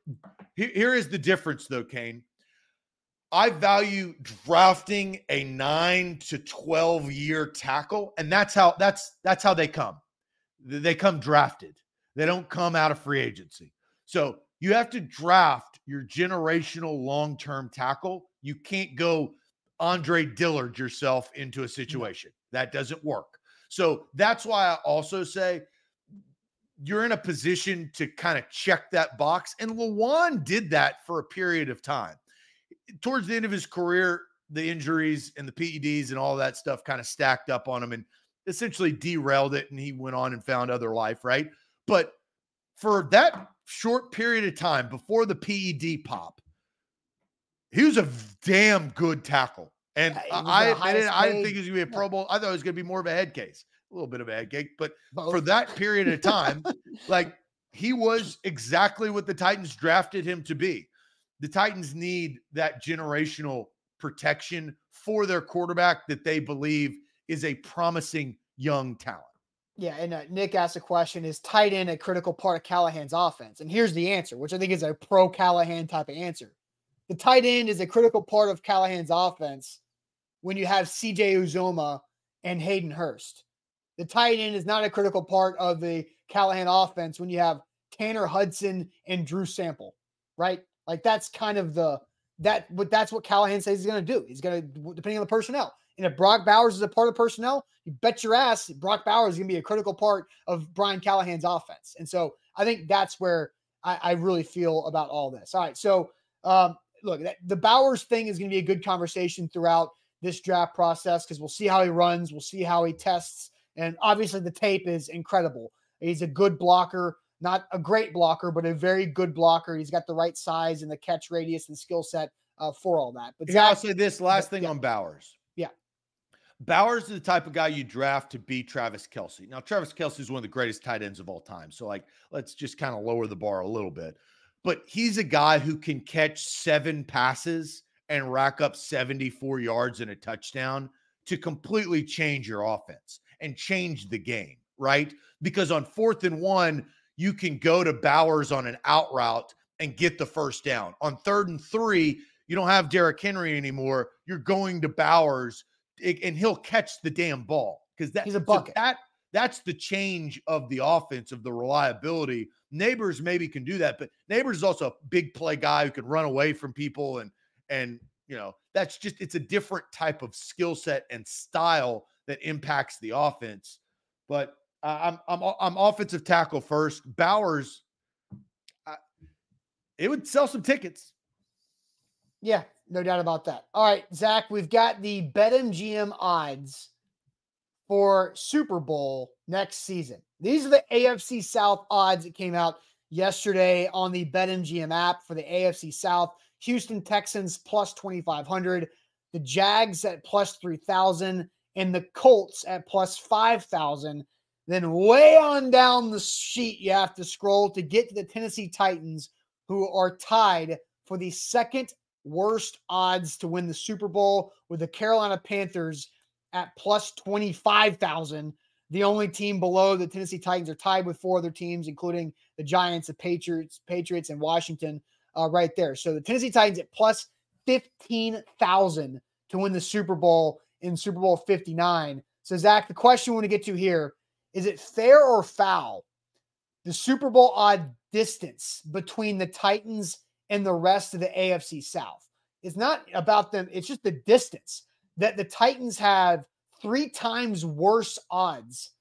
Here, is the difference, though, Kane. I value drafting a nine to 12 year tackle. And that's how that's that's how they come. They come drafted. They don't come out of free agency. So you have to draft your generational long-term tackle. You can't go Andre Dillard yourself into a situation. That doesn't work. So that's why I also say you're in a position to kind of check that box. And Lewan did that for a period of time towards the end of his career, the injuries and the PEDs and all that stuff kind of stacked up on him and essentially derailed it. And he went on and found other life, right? But for that short period of time before the PED pop, he was a damn good tackle. And I, I, didn't, I didn't think he was going to be a Pro Bowl. I thought it was going to be more of a head case, a little bit of a head case. But Both. for that period of time, like he was exactly what the Titans drafted him to be the Titans need that generational protection for their quarterback that they believe is a promising young talent. Yeah, and uh, Nick asked a question: Is tight end a critical part of Callahan's offense? And here's the answer, which I think is a pro Callahan type of answer. The tight end is a critical part of Callahan's offense when you have CJ Uzomah and Hayden Hurst. The tight end is not a critical part of the Callahan offense when you have Tanner Hudson and Drew Sample, right? Like that's kind of the that what that's what Callahan says he's going to do. He's going to depending on the personnel. And if Brock Bowers is a part of personnel, you bet your ass Brock Bowers is going to be a critical part of Brian Callahan's offense. And so I think that's where I, I really feel about all this. All right, so um, look, that, the Bowers thing is going to be a good conversation throughout this draft process because we'll see how he runs, we'll see how he tests, and obviously the tape is incredible. He's a good blocker not a great blocker, but a very good blocker. He's got the right size and the catch radius and skill set uh, for all that. But yeah, I'll say this last thing yeah. on Bowers. Yeah. Bowers is the type of guy you draft to be Travis Kelce. Now, Travis Kelce is one of the greatest tight ends of all time. So, like, let's just kind of lower the bar a little bit. But he's a guy who can catch seven passes and rack up 74 yards and a touchdown to completely change your offense and change the game, right? Because on fourth and one, you can go to Bowers on an out route and get the first down. On third and three, you don't have Derrick Henry anymore. You're going to Bowers and he'll catch the damn ball because that, he's a bucket. So that that's the change of the offense of the reliability. Nabers maybe can do that, but Nabers is also a big play guy who can run away from people and and you know that's just it's a different type of skill set and style that impacts the offense. But I'm I'm I'm offensive tackle first. Bowers, I, it would sell some tickets. Yeah, no doubt about that. All right, Zach, we've got the BetMGM odds for Super Bowl next season. These are the AFC South odds that came out yesterday on the BetMGM app for the AFC South. Houston Texans plus 2,500, the Jags at plus 3,000, and the Colts at plus 5,000. Then, way on down the sheet, you have to scroll to get to the Tennessee Titans, who are tied for the second worst odds to win the Super Bowl with the Carolina Panthers at plus 25,000. The only team below the Tennessee Titans are tied with four other teams, including the Giants, the Patriots, Patriots, and Washington, uh, right there. So the Tennessee Titans at plus 15,000 to win the Super Bowl in Super Bowl 59. So, Zach, the question we want to get to here is it fair or foul the Super Bowl odd distance between the Titans and the rest of the AFC South. It's not about them, it's just the distance that the Titans have three times worse odds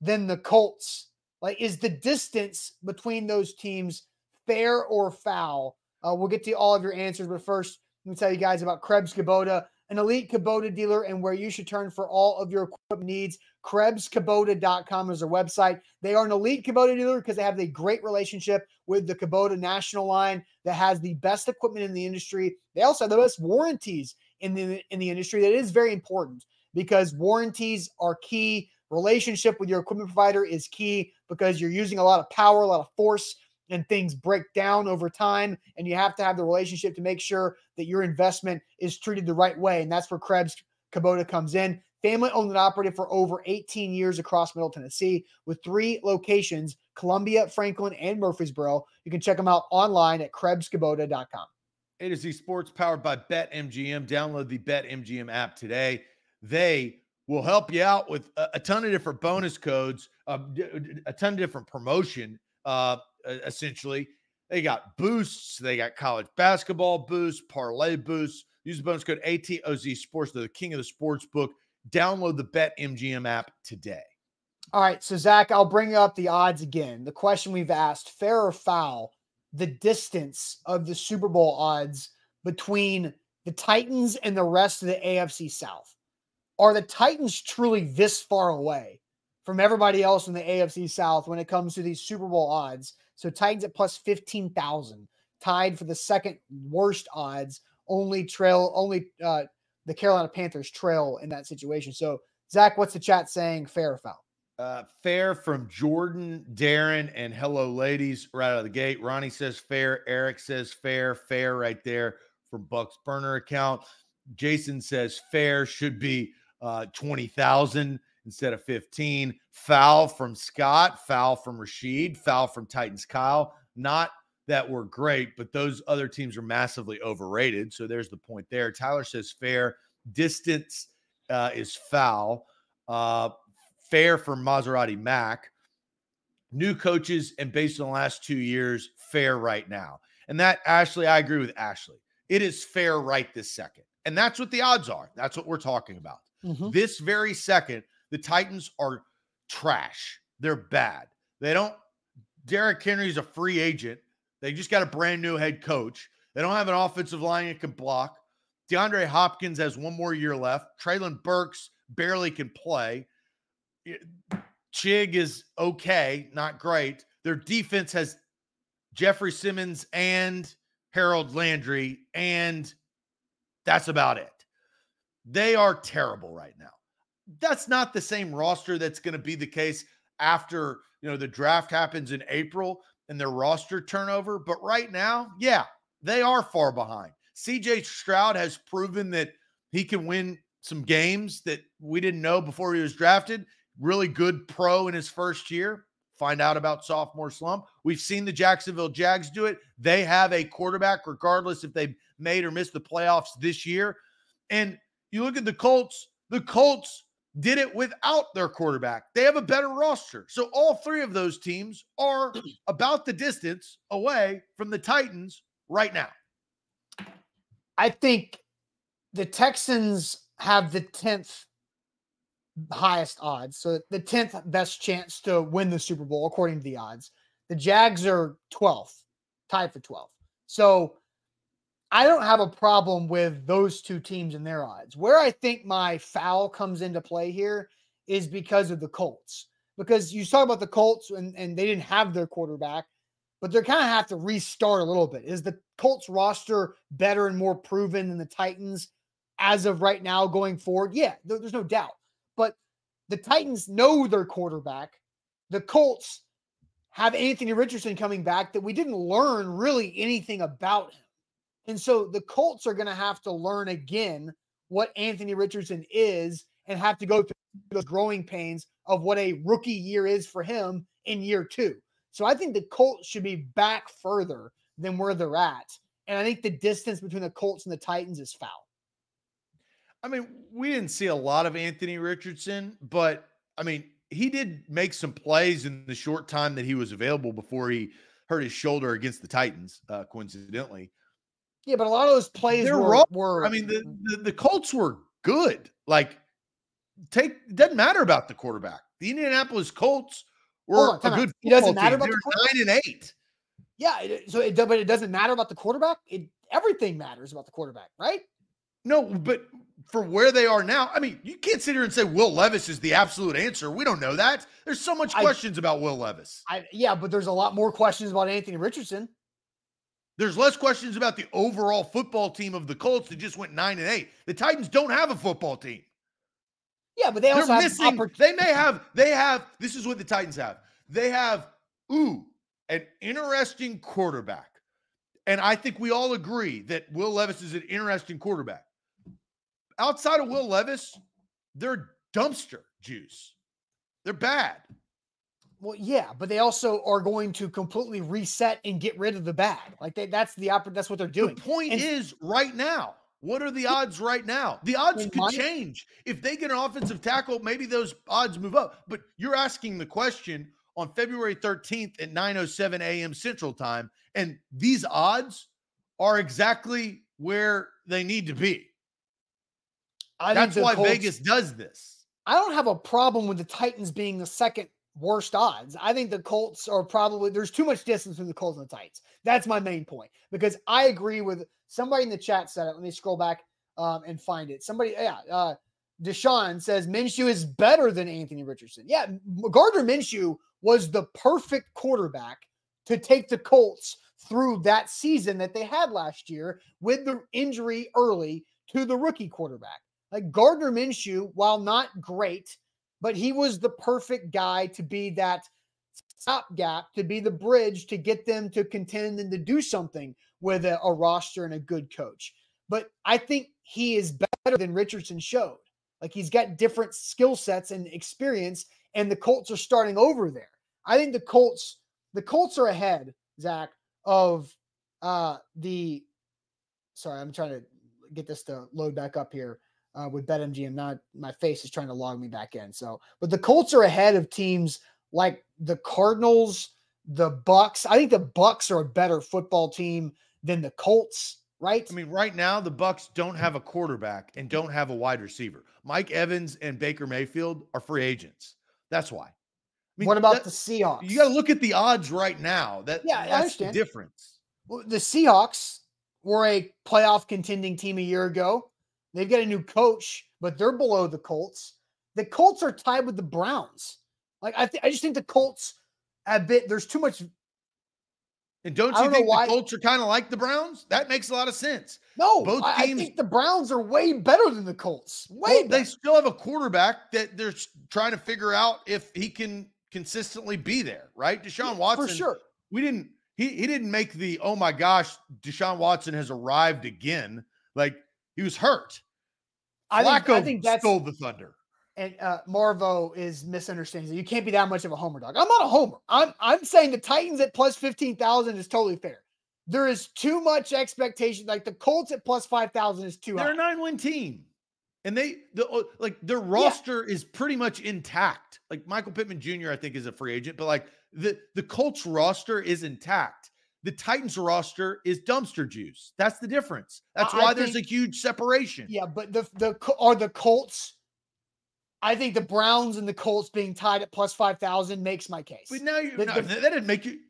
than the Colts. Like, is the distance between those teams fair or foul? Uh, we'll get to all of your answers, but first, let me tell you guys about Krebs Kubota, an elite Kubota dealer, and where you should turn for all of your equipment needs. KrebsKubota.com is their website. They are an elite Kubota dealer because they have a great relationship with the Kubota national line that has the best equipment in the industry. They also have the best warranties in the in the industry. That is very important because warranties are key. Relationship with your equipment provider is key because you're using a lot of power, a lot of force, and things break down over time. And you have to have the relationship to make sure that your investment is treated the right way. And that's where Krebs Kubota comes in. Family owned and operated for over 18 years across Middle Tennessee with three locations Columbia, Franklin, and Murfreesboro. You can check them out online at KrebsKubota.com. A to Z Sports powered by BetMGM. Download the BetMGM app today. They will help you out with a, a ton of different bonus codes, uh, a ton of different promotion, uh, essentially. They got boosts, they got college basketball boosts, parlay boosts. Use the bonus code ATOZ Sports. They're the king of the sports book. Download the BetMGM app today. All right. So, Zach, I'll bring up the odds again. The question we've asked fair or foul, the distance of the Super Bowl odds between the Titans and the rest of the AFC South. Are the Titans truly this far away from everybody else in the AFC South when it comes to these Super Bowl odds? So, Titans at plus 15,000, tied for the second worst odds, only trail, only uh, the Carolina Panthers trail in that situation. So, Zach, what's the chat saying? Fair or foul? Uh, fair from Jordan, Darren, and hello, ladies, right out of the gate. Ronnie says fair. Eric says fair. Fair right there from Buck's burner account. Jason says fair should be uh, 20,000 instead of 15. Foul from Scott. Foul from Rashid. Foul from Titans Kyle. Not that were great, but those other teams are massively overrated. So there's the point there. Tyler says fair. Distance uh, is foul. Uh, fair for Maserati Mac. New coaches and based on the last two years, fair right now. And that, Ashley, I agree with Ashley. It is fair right this second. And that's what the odds are. That's what we're talking about. Mm-hmm. This very second, the Titans are trash. They're bad. They don't, Derrick Henry's a free agent. They just got a brand new head coach. They don't have an offensive line that can block. DeAndre Hopkins has one more year left. Treylon Burks barely can play. Chig is okay, not great. Their defense has Jeffrey Simmons and Harold Landry, and that's about it. They are terrible right now. That's not the same roster that's going to be the case after you know the draft happens in April and their roster turnover. But right now, yeah, they are far behind. CJ Stroud has proven that he can win some games that we didn't know before he was drafted really good pro in his first year. Find out about sophomore slump. We've seen the Jacksonville Jags do it. They have a quarterback, regardless if they made or missed the playoffs this year. And you look at the Colts, the Colts did it without their quarterback. They have a better roster. So all three of those teams are about the distance away from the Titans right now. I think the Texans have the 10th highest odds. So the 10th best chance to win the Super Bowl, according to the odds. The Jags are 12th, tied for 12th. So I don't have a problem with those two teams and their odds. Where I think my foul comes into play here is because of the Colts. Because you talk about the Colts and, and they didn't have their quarterback, but they're kind of have to restart a little bit. Is the Colts roster better and more proven than the Titans as of right now going forward? Yeah, there's no doubt. But the Titans know their quarterback. The Colts have Anthony Richardson coming back that we didn't learn really anything about him. And so the Colts are going to have to learn again what Anthony Richardson is and have to go through the growing pains of what a rookie year is for him in year two. So I think the Colts should be back further than where they're at. And I think the distance between the Colts and the Titans is foul. I mean, we didn't see a lot of Anthony Richardson, but I mean, he did make some plays in the short time that he was available before he hurt his shoulder against the Titans, uh, coincidentally. Yeah, but a lot of those plays They're were. I mean, the, mm. the the Colts were good. Like, take it doesn't matter about the quarterback. The Indianapolis Colts were on, a good. It doesn't matter team. about They're nine and eight. yeah. It, so it, but it doesn't matter about the quarterback. It everything matters about the quarterback, right? No, but for where they are now, I mean, you can't sit here and say Will Levis is the absolute answer. We don't know that. There's so much I- questions about Will Levis. I yeah, but there's a lot more questions about Anthony Richardson. There's less questions about the overall football team of the Colts that just went nine and eight. The Titans don't have a football team. Yeah, but they also They're have missing. oppor- They may have. They have. This is what the Titans have. They have. Ooh, an interesting quarterback, and I think we all agree that Will Levis is an interesting quarterback. Outside of Will Levis, they're dumpster juice. They're bad. Well, yeah, but they also are going to completely reset and get rid of the bad. Like they, that's the That's what they're doing. The point And- is, right now, what are the odds right now? The odds could change. If they get an offensive tackle, maybe those odds move up. But you're asking the question on February 13th at 9:07 a.m. Central Time, and these odds are exactly where they need to be. I That's why Colts- Vegas does this. I don't have a problem with the Titans being the second worst odds. I think the Colts are probably there's too much distance between the Colts and the Titans. That's my main point because I agree with somebody in the chat said it. Let me scroll back um, and find it. Somebody, yeah, uh, Deshaun says Minshew is better than Anthony Richardson. Yeah, Gardner Minshew was the perfect quarterback to take the Colts through that season that they had last year with the injury early to the rookie quarterback. Like Gardner Minshew, while not great, but he was the perfect guy to be that stopgap, to be the bridge to get them to contend and to do something with a, a roster and a good coach. But I think he is better than Richardson showed. Like he's got different skill sets and experience, and the Colts are starting over there. I think the Colts, the Colts are ahead, Zach, of uh the sorry, I'm trying to get this to load back up here uh, with BetMGM. Not my face is trying to log me back in. So, but the Colts are ahead of teams like the Cardinals, the Bucks. I think the Bucks are a better football team than the Colts. Right? I mean, right now the Bucks don't have a quarterback and don't have a wide receiver. Mike Evans and Baker Mayfield are free agents. That's why. I mean, what about that- the Seahawks? You got to look at the odds right now. That Yeah, I that's understand. the difference. Well, the Seahawks were a playoff contending team a year ago. They've got a new coach, but they're below the Colts. The Colts are tied with the Browns. Like I, th- I just think the Colts a bit. There's too much. And don't you don't think why- the Colts are kind of like the Browns? That makes a lot of sense. No, Both I, I think the Browns are way better than the Colts. Way Well, they still have a quarterback that they're trying to figure out if he can consistently be there, right? Deshaun Watson. for sure. We didn't. He he didn't make the oh my gosh, Deshaun Watson has arrived again. Like he was hurt. I think, I think that's stole the thunder. and uh, Marvo is misunderstanding. You can't be that much of a homer dog. I'm not a homer. I'm I'm saying the Titans at plus fifteen thousand is totally fair. There is too much expectation. Like the Colts at plus five thousand is too They're high. a nine win team. And they the uh, like their roster is pretty much intact. Like Michael Pittman Jr. I think is a free agent, but like the the Colts roster is intact. The Titans roster is dumpster juice. That's the difference. That's why there's a huge separation. Yeah, but the the are the Colts. I think the Browns and the Colts being tied at plus five thousand makes my case But now you The- no, the- that didn't make you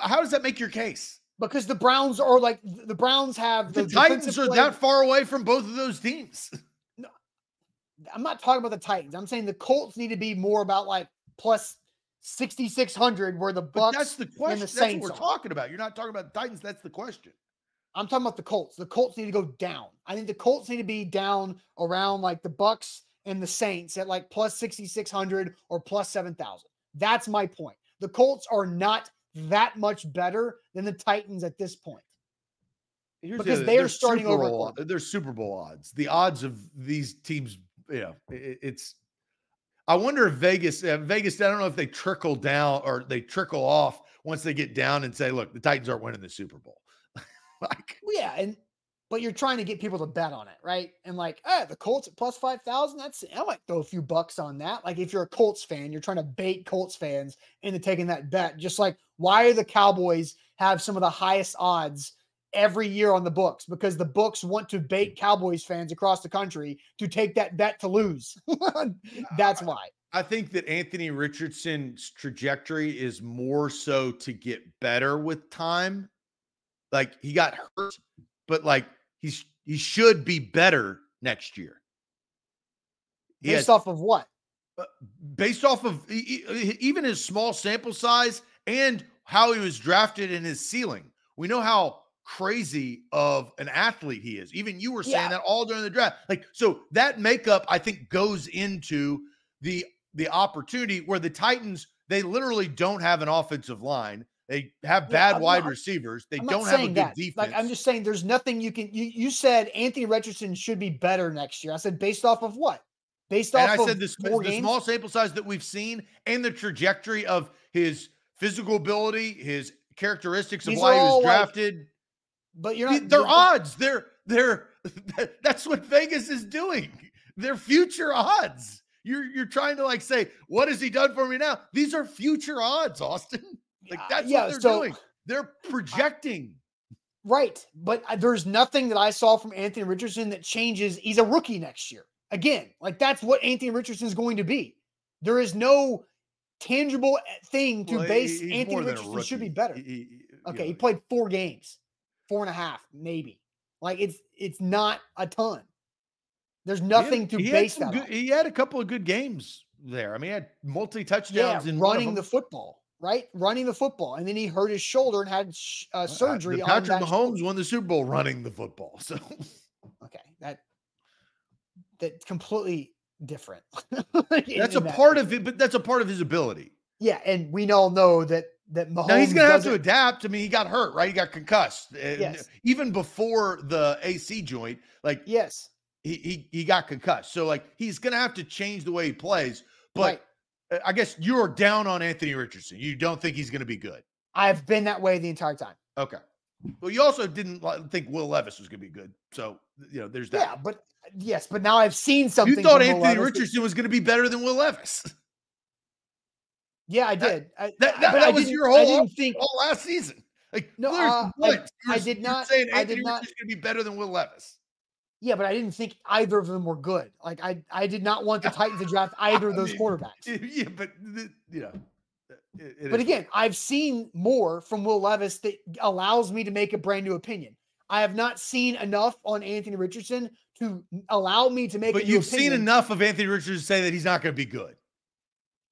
how does that make your case? because the Browns are like the Browns have The, the, Titans are play- that far away from both of those teams. No, I'm not talking about the Titans. I'm saying the Colts need to be more about like plus sixty six hundred, where the But Bucks. that's the question. That's what Saints we're are. talking about. You're not talking about the Titans. That's the question. I'm talking about the Colts. The Colts need to go down. I think the Colts need to be down around like the Bucks and the Saints at like plus 6,600 or plus 7,000. That's my point. The Colts are not that much better than the Titans at this point. Here's the Because other- they are starting Super over a Bowl- quarter. There's Super Bowl odds. The odds of these teams, you know, i- i- it's. I wonder if Vegas, uh, Vegas. I don't know if they trickle down or they trickle off once they get down and say, "Look, the Titans aren't winning the Super Bowl." like, Well, yeah, and but you're trying to get people to bet on it, right? And like, eh, the Colts at plus 5,000, that's, I might throw a few bucks on that. Like, if you're a Colts fan, you're trying to bait Colts fans into taking that bet. Just like, why are the Cowboys have some of the highest odds every year on the books? Because the books want to bait Cowboys fans across the country to take that bet to lose. that's why. I think that Anthony Richardson's trajectory is more so to get better with time. Like, he got hurt, but like, he's he should be better next year. He based has, off of what? Uh, based off of even his small sample size and how he was drafted in his ceiling. We know how crazy of an athlete he is. Even you were saying yeah. that all during the draft. Like so that makeup I think goes into the the opportunity where the Titans they literally don't have an offensive line. They have bad yeah, wide not, receivers. They don't have a good that. defense. Like I'm just saying, there's nothing you can. You you said Anthony Richardson should be better next year. I said based off of what? Based off. And I said the, the small sample size that we've seen and the trajectory of his physical ability, his characteristics of These why he was drafted. Like, but you're not. They're odds. They're they're. That's what Vegas is doing. They're future odds. You're you're trying to like say, what has he done for me now? These are future odds, Austin. Like that's yeah, what they're so, doing. They're projecting. Right. But uh, there's nothing that I saw from Anthony Richardson that changes. He's a rookie next year. Again, like that's what Anthony Richardson is going to be. There is no tangible eh, thing to well, base Anthony Richardson should be better. He, he, okay, know, he played four games, four and a half, maybe. Like it's it's not a ton. There's nothing had, to base that. Good, on. He had a couple of good games there. I mean, he had multi touchdowns yeah, in running the football right? Running the football, and then he hurt his shoulder and had uh, surgery. Uh, Patrick Mahomes shoulder. won the Super Bowl running the football. So okay, that that completely different. that's a part of it, but that's a part of his ability. Yeah, and we all know that that Mahomes. Now he's gonna have to adapt. I mean, he got hurt, right? He got concussed. Yes. Even before the AC joint, like yes, he he, he got concussed. So like he's gonna have to change the way he plays. But right. I guess you're down on Anthony Richardson. You don't think he's going to be good. I've been that way the entire time. Okay. Well, you also didn't think Will Levis was going to be good. So, you know, there's that. Yeah, but yes, but now I've seen something. You thought Anthony Richardson was going to be better than Will Levis. Yeah, I did. That, that, that, that was your whole I didn't think all last season. Like, no, uh, I, I, did not. Saying Anthony I did not. going to be better than Will Levis. Yeah, but I didn't think either of them were good. Like I, I did not want the Titans to draft either of those mean, quarterbacks. Yeah, but you know. It, it but again, I've seen more from Will Levis that allows me to make a brand new opinion. I have not seen enough on Anthony Richardson to allow me to make. But you've seen enough of Anthony Richardson to say that he's not going to be good.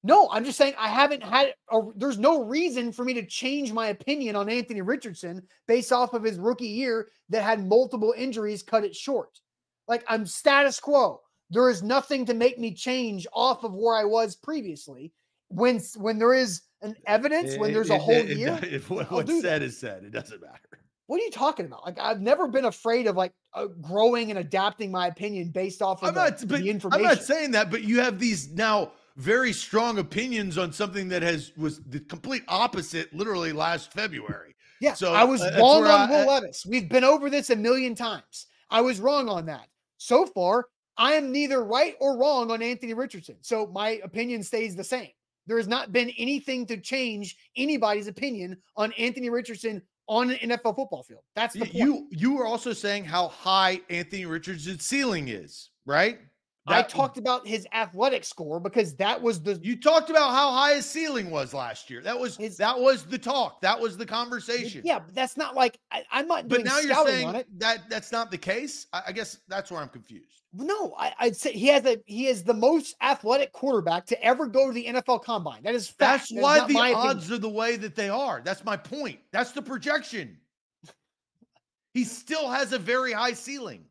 No, I'm just saying I haven't had. A, there's no reason for me to change my opinion on Anthony Richardson based off of his rookie year that had multiple injuries cut it short. Like I'm status quo. There is nothing to make me change off of where I was previously. When when there is an evidence, when there's a whole it, it, year, if what's said that. is said, it doesn't matter. What are you talking about? Like I've never been afraid of like uh, growing and adapting my opinion based off of the, not, the information. I'm not saying that, but you have these now very strong opinions on something that has was the complete opposite literally last February. Yeah, so I was uh, wrong on Will I, Levis. We've been over this a million times. I was wrong on that so far, I am neither right or wrong on Anthony Richardson. So my opinion stays the same. There has not been anything to change anybody's opinion on Anthony Richardson on an NFL football field. That's the point. You you were also saying how high Anthony Richardson's ceiling is, right? That, I talked about his athletic score because that was the you talked about how high his ceiling was last year. That was his, that was the talk. That was the conversation. Yeah, but that's not like I, am not. But now you're saying that that's not the case. I, I, guess that's where I'm confused. No, I, would say he has a he is the most athletic quarterback to ever go to the NFL Combine. That is fact. That's why the odds opinion. are the way that they are. That's my point. That's the projection. he still has a very high ceiling.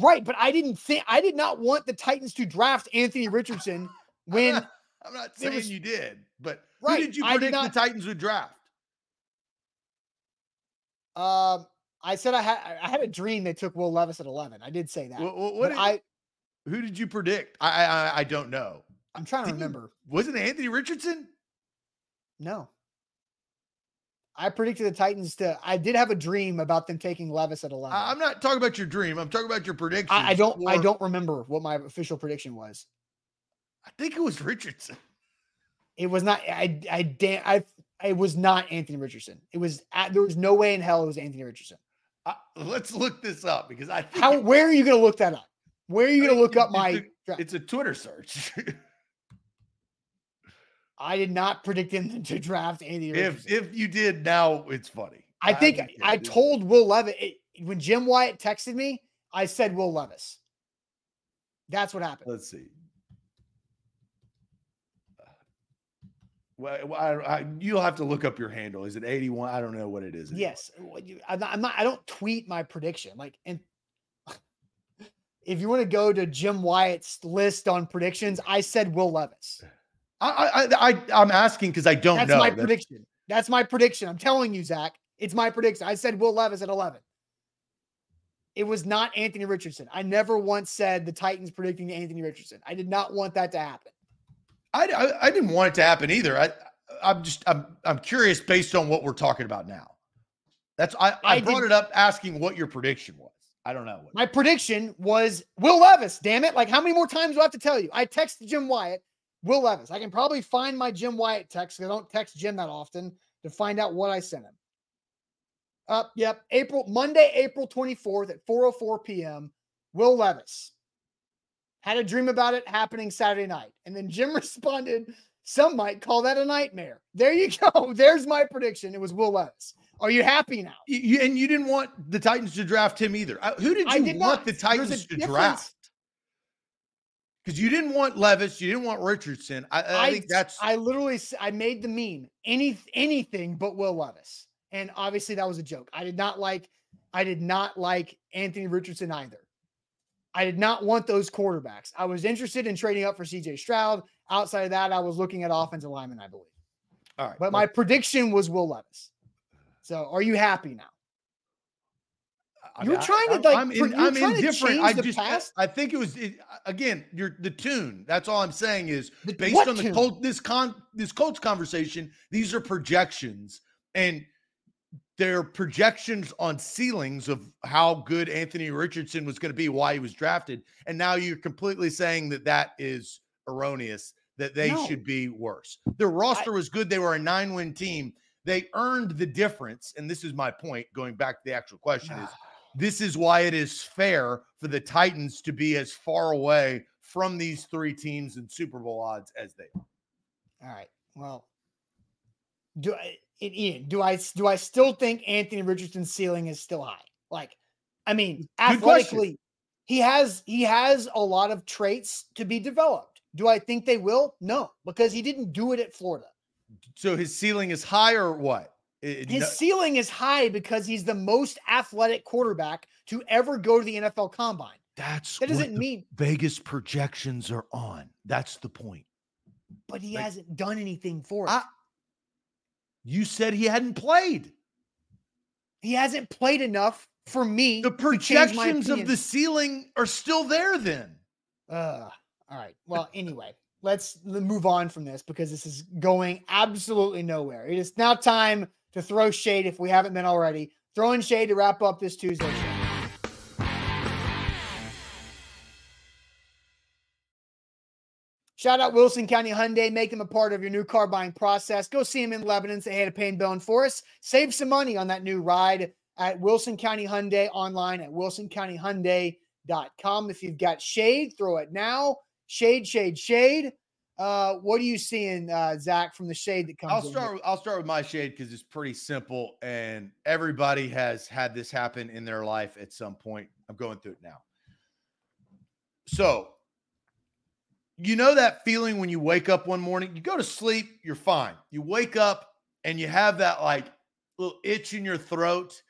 Right, but I didn't think I did not want the Titans to draft Anthony Richardson when I'm not, I'm not saying was, you did, but right, who did you predict did not, the Titans would draft? Um, I said I had I had a dream they took Will Levis at 11. I did say that. What, what did, I who did you predict? I I, I don't know. I'm trying did to remember. You, was it Anthony Richardson? No. I predicted the Titans to. I did have a dream about them taking Levis at eleven. I'm not talking about your dream. I'm talking about your prediction. I, I don't. I don't remember what my official prediction was. I think it was Richardson. It was not. I. I. Dan, I. It was not Anthony Richardson. It was. There was no way in hell it was Anthony Richardson. I, let's look this up because I think How? Where are you going to look that up? Where are you going to look up my? It's a Twitter search. I did not predict him to draft if Richardson. if you did, now it's funny. I think just I told Will Levis it, when Jim Wyatt texted me. I said Will Levis. That's what happened. Let's see. Well, well, I, I, you'll have to look up your handle. Is it 81? I don't know what it is. anymore. Yes, I'm not, I'm not. I don't tweet my prediction. Like, and if you want to go to Jim Wyatt's list on predictions, I said Will Levis. I, I, I, I'm asking because I don't That's know. my That's- prediction. That's my prediction. I'm telling you, Zach. It's my prediction. I said Will Levis at 11. It was not Anthony Richardson. I never once said the Titans predicting Anthony Richardson. I did not want that to happen. I, I, I didn't want it to happen either. I, I'm just, I'm, I'm curious based on what we're talking about now. That's I, I, I brought did- it up asking what your prediction was. I don't know. What, My prediction was Will Levis. Damn it. Like, how many more times do I have to tell you? I texted Jim Wyatt, Will Levis. I can probably find my Jim Wyatt text 'cause I don't text Jim that often to find out what I sent him. Up, yep. April, Monday, April 24th at 4:04 p.m. Will Levis. Had a dream about it happening Saturday night. And then Jim responded, Some might call that a nightmare. There you go. There's my prediction. It was Will Levis. Are you happy now? You- and you didn't want the Titans to draft him either. Uh, Who did you did want not. the Titans to difference. draft? Because you didn't want Levis, you didn't want Richardson. I, I, think that's I literally I made the meme any anything but Will Levis, and obviously that was a joke. I did not like I did not like Anthony Richardson either. I did not want those quarterbacks. I was interested in trading up for CJ Stroud. Outside of that, I was looking at offensive linemen, I believe. all right. But my prediction was Will Levis. So are you happy now? I you're I- trying to, like, I'm, in, I'm indifferent. I just, I- past? I think it was it, again. You're the tune. That's all I'm saying is The- based on the tune? Colt, this con this Colts conversation. These are projections, and they're projections on ceilings of how good Anthony Richardson was going to be, why he was drafted, and now you're completely saying that that is erroneous. That they No. should be worse. Their roster was good. They were a nine win team. They earned the difference, and this is my point. Going back to the actual question is ah. This is why it is fair for the Titans to be as far away from these three teams in Super Bowl odds as they are. All right. Well, do I, Ian, do I do I still think Anthony Richardson's ceiling is still high? Like, I mean, athletically, he has he has a lot of traits to be developed. Do I think they will? No, because he didn't do it at Florida. So his ceiling is high or what? It- His no- ceiling is high because he's the most athletic quarterback to ever go to the NFL Combine. that's That doesn't mean, Vegas projections are on. That's the point. but he like- hasn't done anything for it. I- You said he hadn't played. he hasn't played enough for me. The projections of the ceiling are still there then. Uh, all right. Well, anyway, let's move on from this because this is going absolutely nowhere. It is now time to throw shade if we haven't been already. Throwing shade to wrap up this Tuesday show. Shout out Wilson County Hyundai. Make them a part of your new car buying process. Go see them in Lebanon. Say hey to Payne Bill and Forest. Save some money on that new ride at Wilson County Hyundai online at wilsoncountyhyundai.com. If you've got shade, throw it now. Shade, shade, shade. Uh, what are you seeing, uh, Zach, from the shade that comes I'll start. With, I'll start with my shade because it's pretty simple, and everybody has had this happen in their life at some point. I'm going through it now. So, you know that feeling when you wake up one morning, you go to sleep, you're fine. You wake up and you have that like little itch in your throat,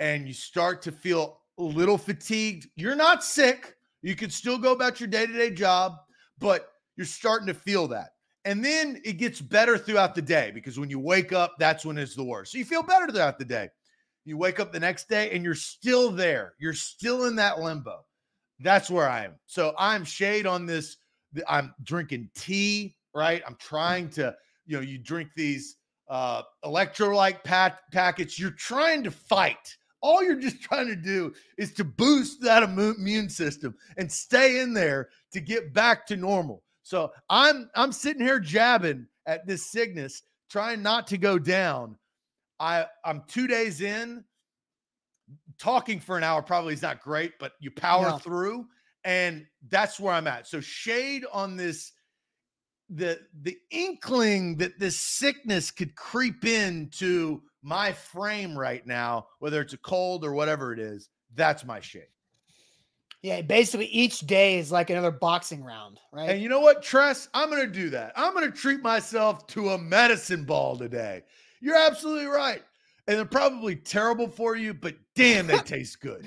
and you start to feel a little fatigued. You're not sick. You could still go about your day to day job, but you're starting to feel that. And then it gets better throughout the day because when you wake up, that's when it's the worst. So you feel better throughout the day. You wake up the next day and you're still there. You're still in that limbo. That's where I am. So I'm shade on this. I'm drinking tea, right? I'm trying to, you know, you drink these uh, electrolyte pat- packets. You're trying to fight. All you're just trying to do is to boost that immune system and stay in there to get back to normal. So I'm I'm sitting here jabbing at this Cygnus, trying not to go down. I I'm two days in. Talking for an hour probably is not great, but you power no. through, and that's where I'm at. So shade on this the the inkling that this sickness could creep into my frame right now, whether it's a cold or whatever it is, that's my shade. Yeah, basically each day is like another boxing round, right? And you know what, Tress? I'm going to do that. I'm going to treat myself to a medicine ball today. You're absolutely right. And they're probably terrible for you, but damn, they taste good.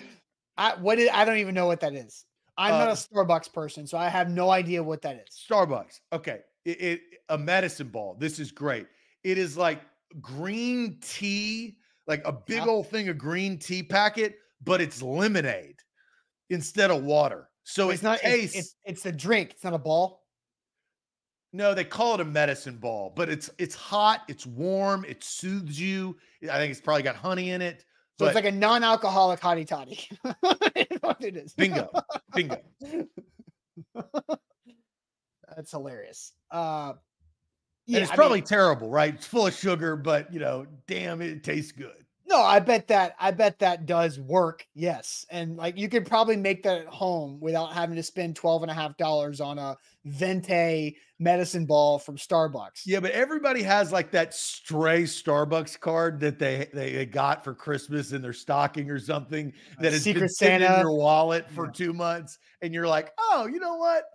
I what is, I don't even know what that is. I'm uh, not a Starbucks person, so I have no idea what that is. Starbucks. Okay. It, it a medicine ball. This is great. It is like green tea, like a big yeah. old thing of green tea packet, but it's lemonade instead of water. So it's not tastes, it's, it's, it's a drink. It's not a ball. No, they call it a medicine ball, but it's it's hot, it's warm, it soothes you. I think it's probably got honey in it. So it's like a non-alcoholic hottie toddy. what it is. Bingo. Bingo. That's hilarious. Uh yeah, and it's I probably mean, terrible, right? It's full of sugar, but you know, damn, it tastes good. No, I bet that I bet that does work. Yes. And like you could probably make that at home without having to spend 12 and a half dollars on a Venti medicine ball from Starbucks. Yeah, but everybody has like that stray Starbucks card that they they got for Christmas in their stocking or something that has Secret been Santa in your wallet for yeah. two months, and you're like, oh, you know what?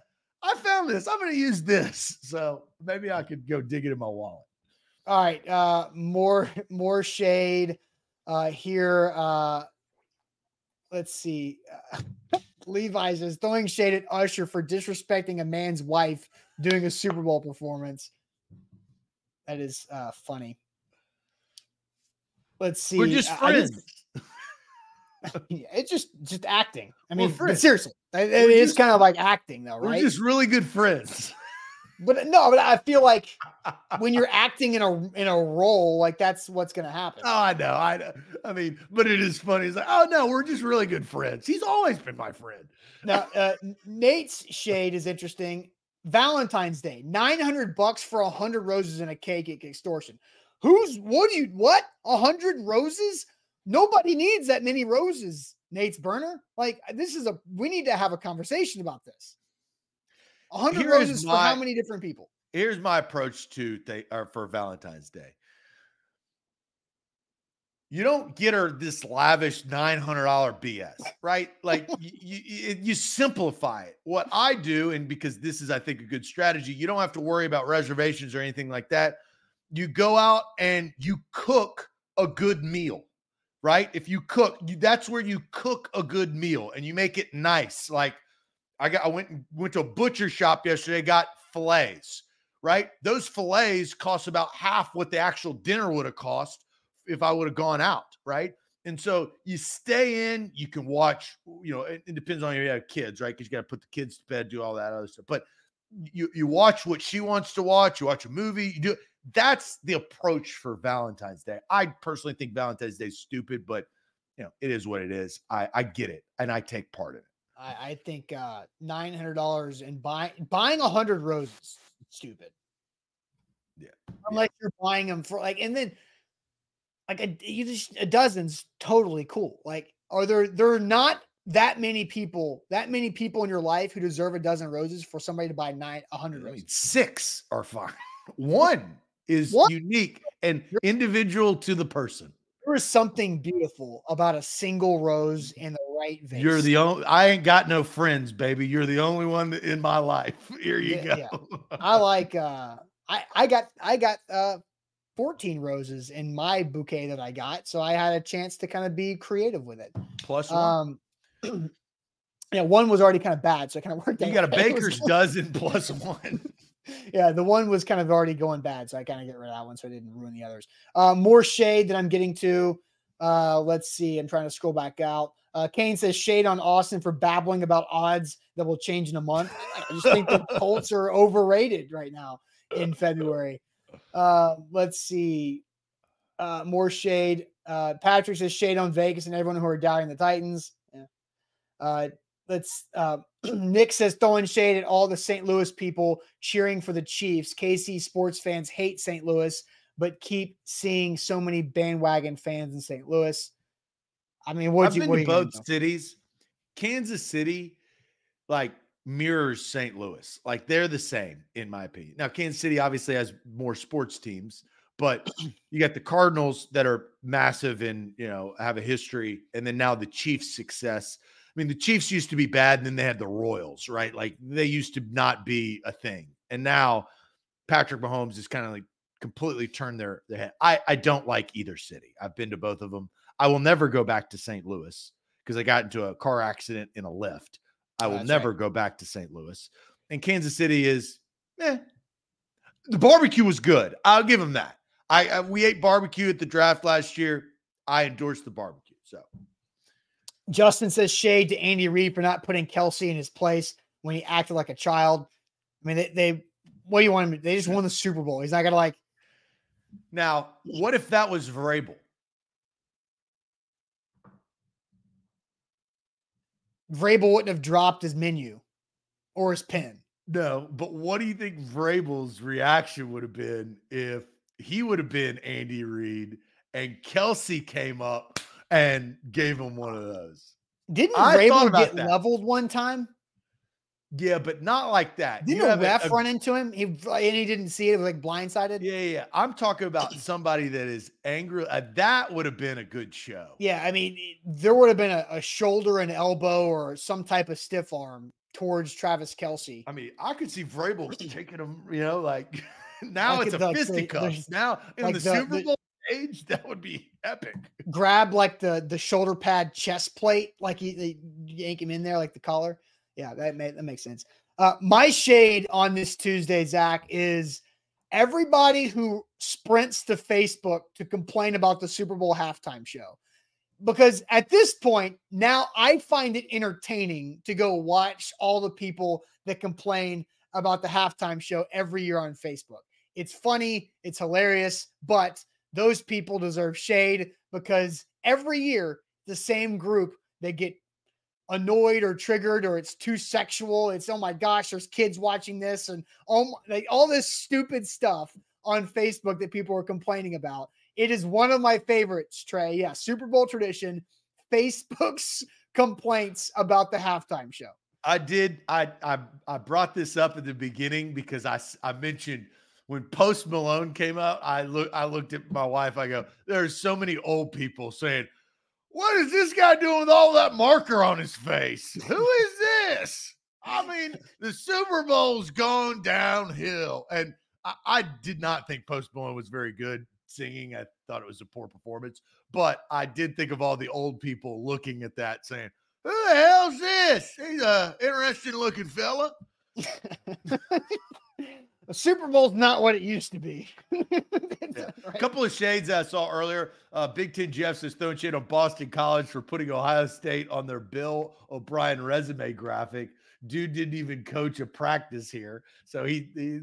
I found this. I'm going to use this. So maybe I could go dig it in my wallet. All right, uh, more more shade uh, here. Uh, let's see. Levi's is throwing shade at Usher for disrespecting a man's wife doing a Super Bowl performance. That is uh, funny. Let's see. We're just friends. Just, it's just just acting. I mean, seriously, it, it is kind of like acting, though, right? We're just really good friends. But no, but I feel like when you're acting in a in a role, like that's what's gonna happen. Oh, I know. I know. I mean, but it is funny. It's like, oh no, we're just really good friends. He's always been my friend. now, uh, Nate's shade is interesting. Valentine's Day, 900 bucks for a hundred roses and a cake extortion. Who's what do you what? A hundred roses? Nobody needs that many roses, Nate's burner. Like this is a we need to have a conversation about this. 100 Here roses my, for how many different people? Here's my approach to th- or for Valentine's Day. You don't get her this lavish $900 BS, right? Like you, you, you simplify it. What I do, and because this is, I think, a good strategy, you don't have to worry about reservations or anything like that. You go out and you cook a good meal right? If you cook, you, that's where you cook a good meal and you make it nice. Like I got I went went to a butcher shop yesterday, got fillets, right? Those fillets cost about half what the actual dinner would have cost if I would have gone out, right? And so you stay in, you can watch, you know, it, it depends on your kids, right? Because you got to put the kids to bed, do all that other stuff. But you you watch what she wants to watch, you watch a movie, you do that's the approach for Valentine's Day. I personally think Valentine's Day is stupid, but you know, it is what it is. I, I get it and I take part in it. I, I think uh, nine hundred dollars and buying buying a hundred roses stupid. Yeah, unless yeah. you're buying them for like, and then like a you just a dozen's totally cool. Like, are there there are not that many people that many people in your life who deserve a dozen roses for somebody to buy nine a hundred roses? Six are fine. One is what? unique and individual to the person. There is something beautiful about a single rose in the right vase. You're the only. I ain't got no friends, baby. You're the only one in my life. Here you yeah, go. Yeah. I like. uh I I got I got uh 14 roses in my bouquet that I got, so I had a chance to kind of be creative with it. Plus one. Um, yeah, one was already kind of bad, so I kind of worked. Out. You got a baker's dozen plus one yeah, the one was kind of already going bad, so I kind of get rid of that one so I didn't ruin the others. Uh, more shade that I'm getting to. Uh, let's see. I'm trying to scroll back out. Uh, Kane says shade on Austin for babbling about odds that will change in a month. I just think the Colts are overrated right now in February. Uh, let's see. Uh, more shade. Uh, Patrick says shade on Vegas and everyone who are doubting the Titans. Yeah. Uh, let's. Uh, Nick says throwing shade at all the St. Louis people cheering for the Chiefs. KC sports fans hate St. Louis, but keep seeing so many bandwagon fans in St. Louis. I mean, what you been what to both cities. Kansas City, like mirrors St. Louis. Like they're the same, in my opinion. Now, Kansas City obviously has more sports teams, but you got the Cardinals that are massive and you know have a history, and then now the Chiefs' success. I mean, the Chiefs used to be bad, and then they had the Royals, right? Like they used to not be a thing, and now Patrick Mahomes is kind of like completely turned their their head. I I don't like either city. I've been to both of them. I will never go back to St. Louis because I got into a car accident in a Lyft. I will that's never go back to St. Louis. And Kansas City is, eh. The barbecue was good. I'll give them that. I, I we ate barbecue at the draft last year. I endorsed the barbecue. So Justin says shade to Andy Reid for not putting Kelce in his place when he acted like a child. I mean, they, they what do you want him to? They just won the Super Bowl. He's not gonna like. Now, what if that was Vrabel? Vrabel wouldn't have dropped his menu or his pen. No, but what do you think Vrabel's reaction would have been if he would have been Andy Reid and Kelce came up and gave him one of those? Didn't I Vrabel get that. leveled one time? Yeah, but not like that. Didn't You a have ref a- run into him? He and he didn't see it. It was like blindsided. Yeah, yeah. I'm talking about somebody that is angry. Uh, that would have been a good show. Yeah, I mean, there would have been a, a shoulder and elbow or some type of stiff arm towards Travis Kelce. I mean, I could see Vrabel taking him, you know, like now Like it's a the- fisticuffs. Now in like the, the- Super Bowl age, that would be epic. grab like the the shoulder pad chest plate, like you, they yank him in there, like the collar. Yeah, that may, that makes sense. Uh, my shade on this Tuesday, Zach, is everybody who sprints to Facebook to complain about the Super Bowl halftime show. Because at this point, now I find it entertaining to go watch all the people that complain about the halftime show every year on Facebook. It's funny, it's hilarious, but those people deserve shade because every year the same group they get annoyed or triggered or it's too sexual it's oh my gosh there's kids watching this and oh my, like all this stupid stuff on facebook that people are complaining about it is one of my favorites trey yeah super bowl tradition facebook's complaints about the halftime show I did. I I I brought this up at the beginning because I I mentioned when Post Malone came out. I look I looked at my wife. I go, there's so many old people saying, "What is this guy doing with all that marker on his face? Who is this?" I mean, the Super Bowl's gone downhill, and I, I did not think Post Malone was very good singing. I thought it was a poor performance, but I did think of all the old people looking at that saying. Who the hell's this? He's a interesting looking fella. the super bowl's not what it used to be A Right? couple of shades I saw earlier. Uh, Big Ten Jeff says throwing shade on Boston College for putting Ohio State on their Bill O'Brien resume graphic. Dude didn't even coach a practice here. So he, he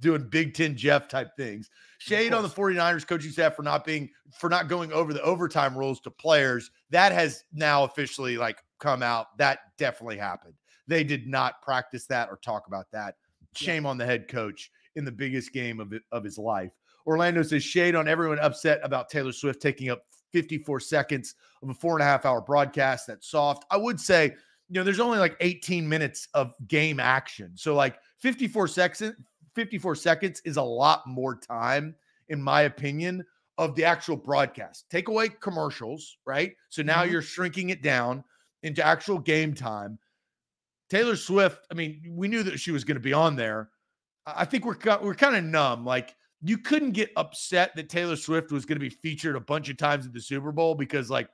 doing Big Ten Jeff type things. Shade on the 49ers coaching staff for not being for not going over the overtime rules to players. That has now officially like come out. That definitely happened. They did not practice that or talk about that. Shame on the head coach in the biggest game of of his life. Orlando says shade on everyone upset about Taylor Swift taking up 54 seconds of a four and a half hour broadcast. That's soft. I would say, you know, there's only like 18 minutes of game action. So like 54 seconds, 54 seconds is a lot more time, in my opinion, of the actual broadcast. Take away commercials, right? So now Mhm. you're shrinking it down into actual game time. Taylor Swift, I mean, we knew that she was going to be on there. I I think we're we're kind of numb. Like you couldn't get upset that Taylor Swift was going to be featured a bunch of times at the Super Bowl because like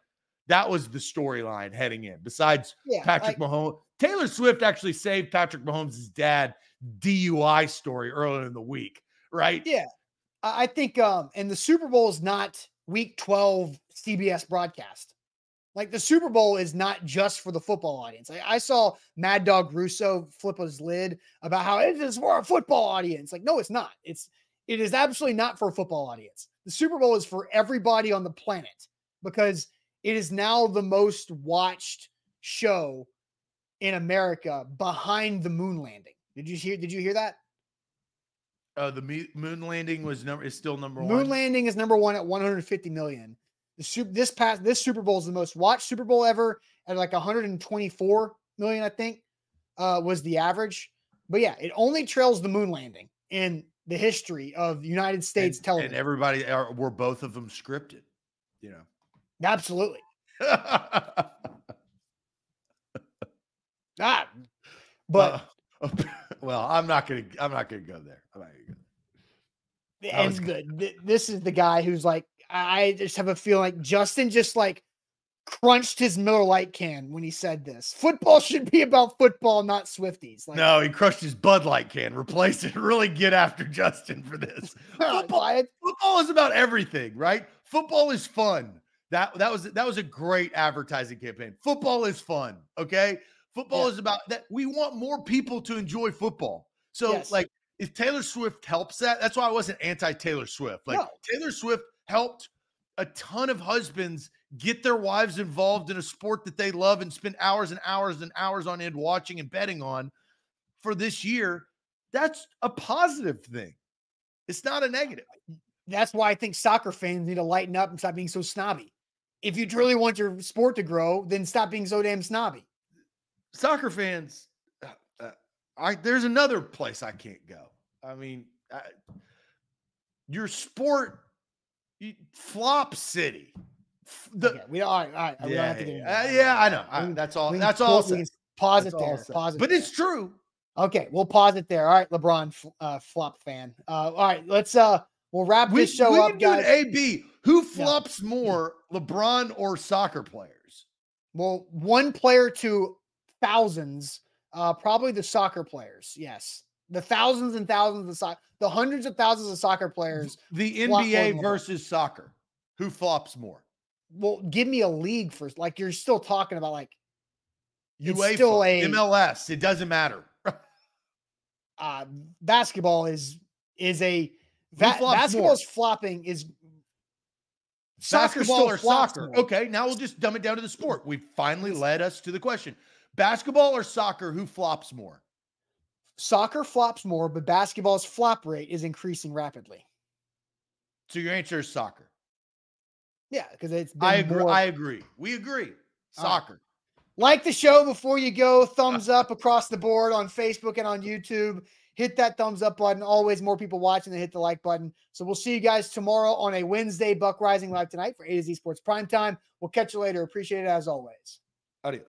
that was the storyline heading in. Besides yeah Patrick like- Mahomes, Taylor Swift actually saved Patrick Mahomes' dad DUI story earlier in the week, right? Yeah. I I think um and the Super Bowl is not week 12 CBS broadcast. Like the Super Bowl is not just for the football audience. I, I saw Mad Dog Russo flip his lid about how it is for a football audience. Like, no, it's not. It's it is absolutely not for a football audience. The Super Bowl is for everybody on the planet because it is now the most watched show in America behind the moon landing. Did you hear? Did you hear that? Uh, the moon landing was number is still number moon one. Moon landing is number one at 150 million. The super, this past this Super Bowl is the most watched Super Bowl ever at like 124 million, I think, uh, was the average. But yeah, it only trails the moon landing in the history of United States and, television. And everybody are were both of them scripted, you know. Absolutely. ah, but uh, well, I'm not gonna I'm not gonna go there. I'm not gonna go there. And the, this is the guy who's like, I just have a feeling like Justin just like crunched his Miller Lite can when he said this. Football should be about football, not Swifties. Like, no, he crushed his Bud Light can. Replace it. Really get after Justin for this. football, football is about everything, right? Football is fun. That that was that was a great advertising campaign. Football is fun. Okay. Football yeah. is about that. We want more people to enjoy football. So, yes. like, if Taylor Swift helps that, that's why I wasn't anti Taylor Swift. Like, no. Taylor Swift helped a ton of husbands get their wives involved in a sport that they love and spend hours and hours and hours on end watching and betting on for this year. That's a positive thing. It's not a negative. That's why I think soccer fans need to lighten up and stop being so snobby. If you truly want your sport to grow, then stop being so damn snobby. Soccer fans, uh, uh I there's another place I can't go. I mean, I, your sport flop city. The, okay, we all right, all right. Yeah, we don't have to get uh, yeah, I know. I, that's all. That's all. Pause it there. Pause it. But there. it's true. Okay, we'll pause it there. All right, LeBron uh, flop fan. Uh, all right, let's uh, we'll wrap we, this show we up, guys. A B. Who flops yeah. more, LeBron or soccer players? Well, one player to thousands. Uh, probably the soccer players. Yes, the thousands and thousands of soccer, the hundreds of thousands of soccer players. The NBA versus soccer. Who flops more? well, give me a league first. Like you're still talking about like UEFA, still a MLS. It doesn't matter. uh, basketball is is a va- basketball is flopping is Soccer basketball or soccer. More. Okay, now we'll just dumb it down to the sport. We finally led us to the question: basketball or soccer? Who flops more? Soccer flops more, but basketball's flop rate is increasing rapidly. So your answer is soccer. Yeah, because it's. I agree. More... I agree. We agree. Soccer. Right. Like the show before you go. Uh. Thumbs up across the board on Facebook and on YouTube. Hit that thumbs up button. Always more people watching than hit the like button. So we'll see you guys tomorrow on a Wednesday. Buck Reising live tonight for A to Z Sports Prime Time. We'll catch you later. Appreciate it as always.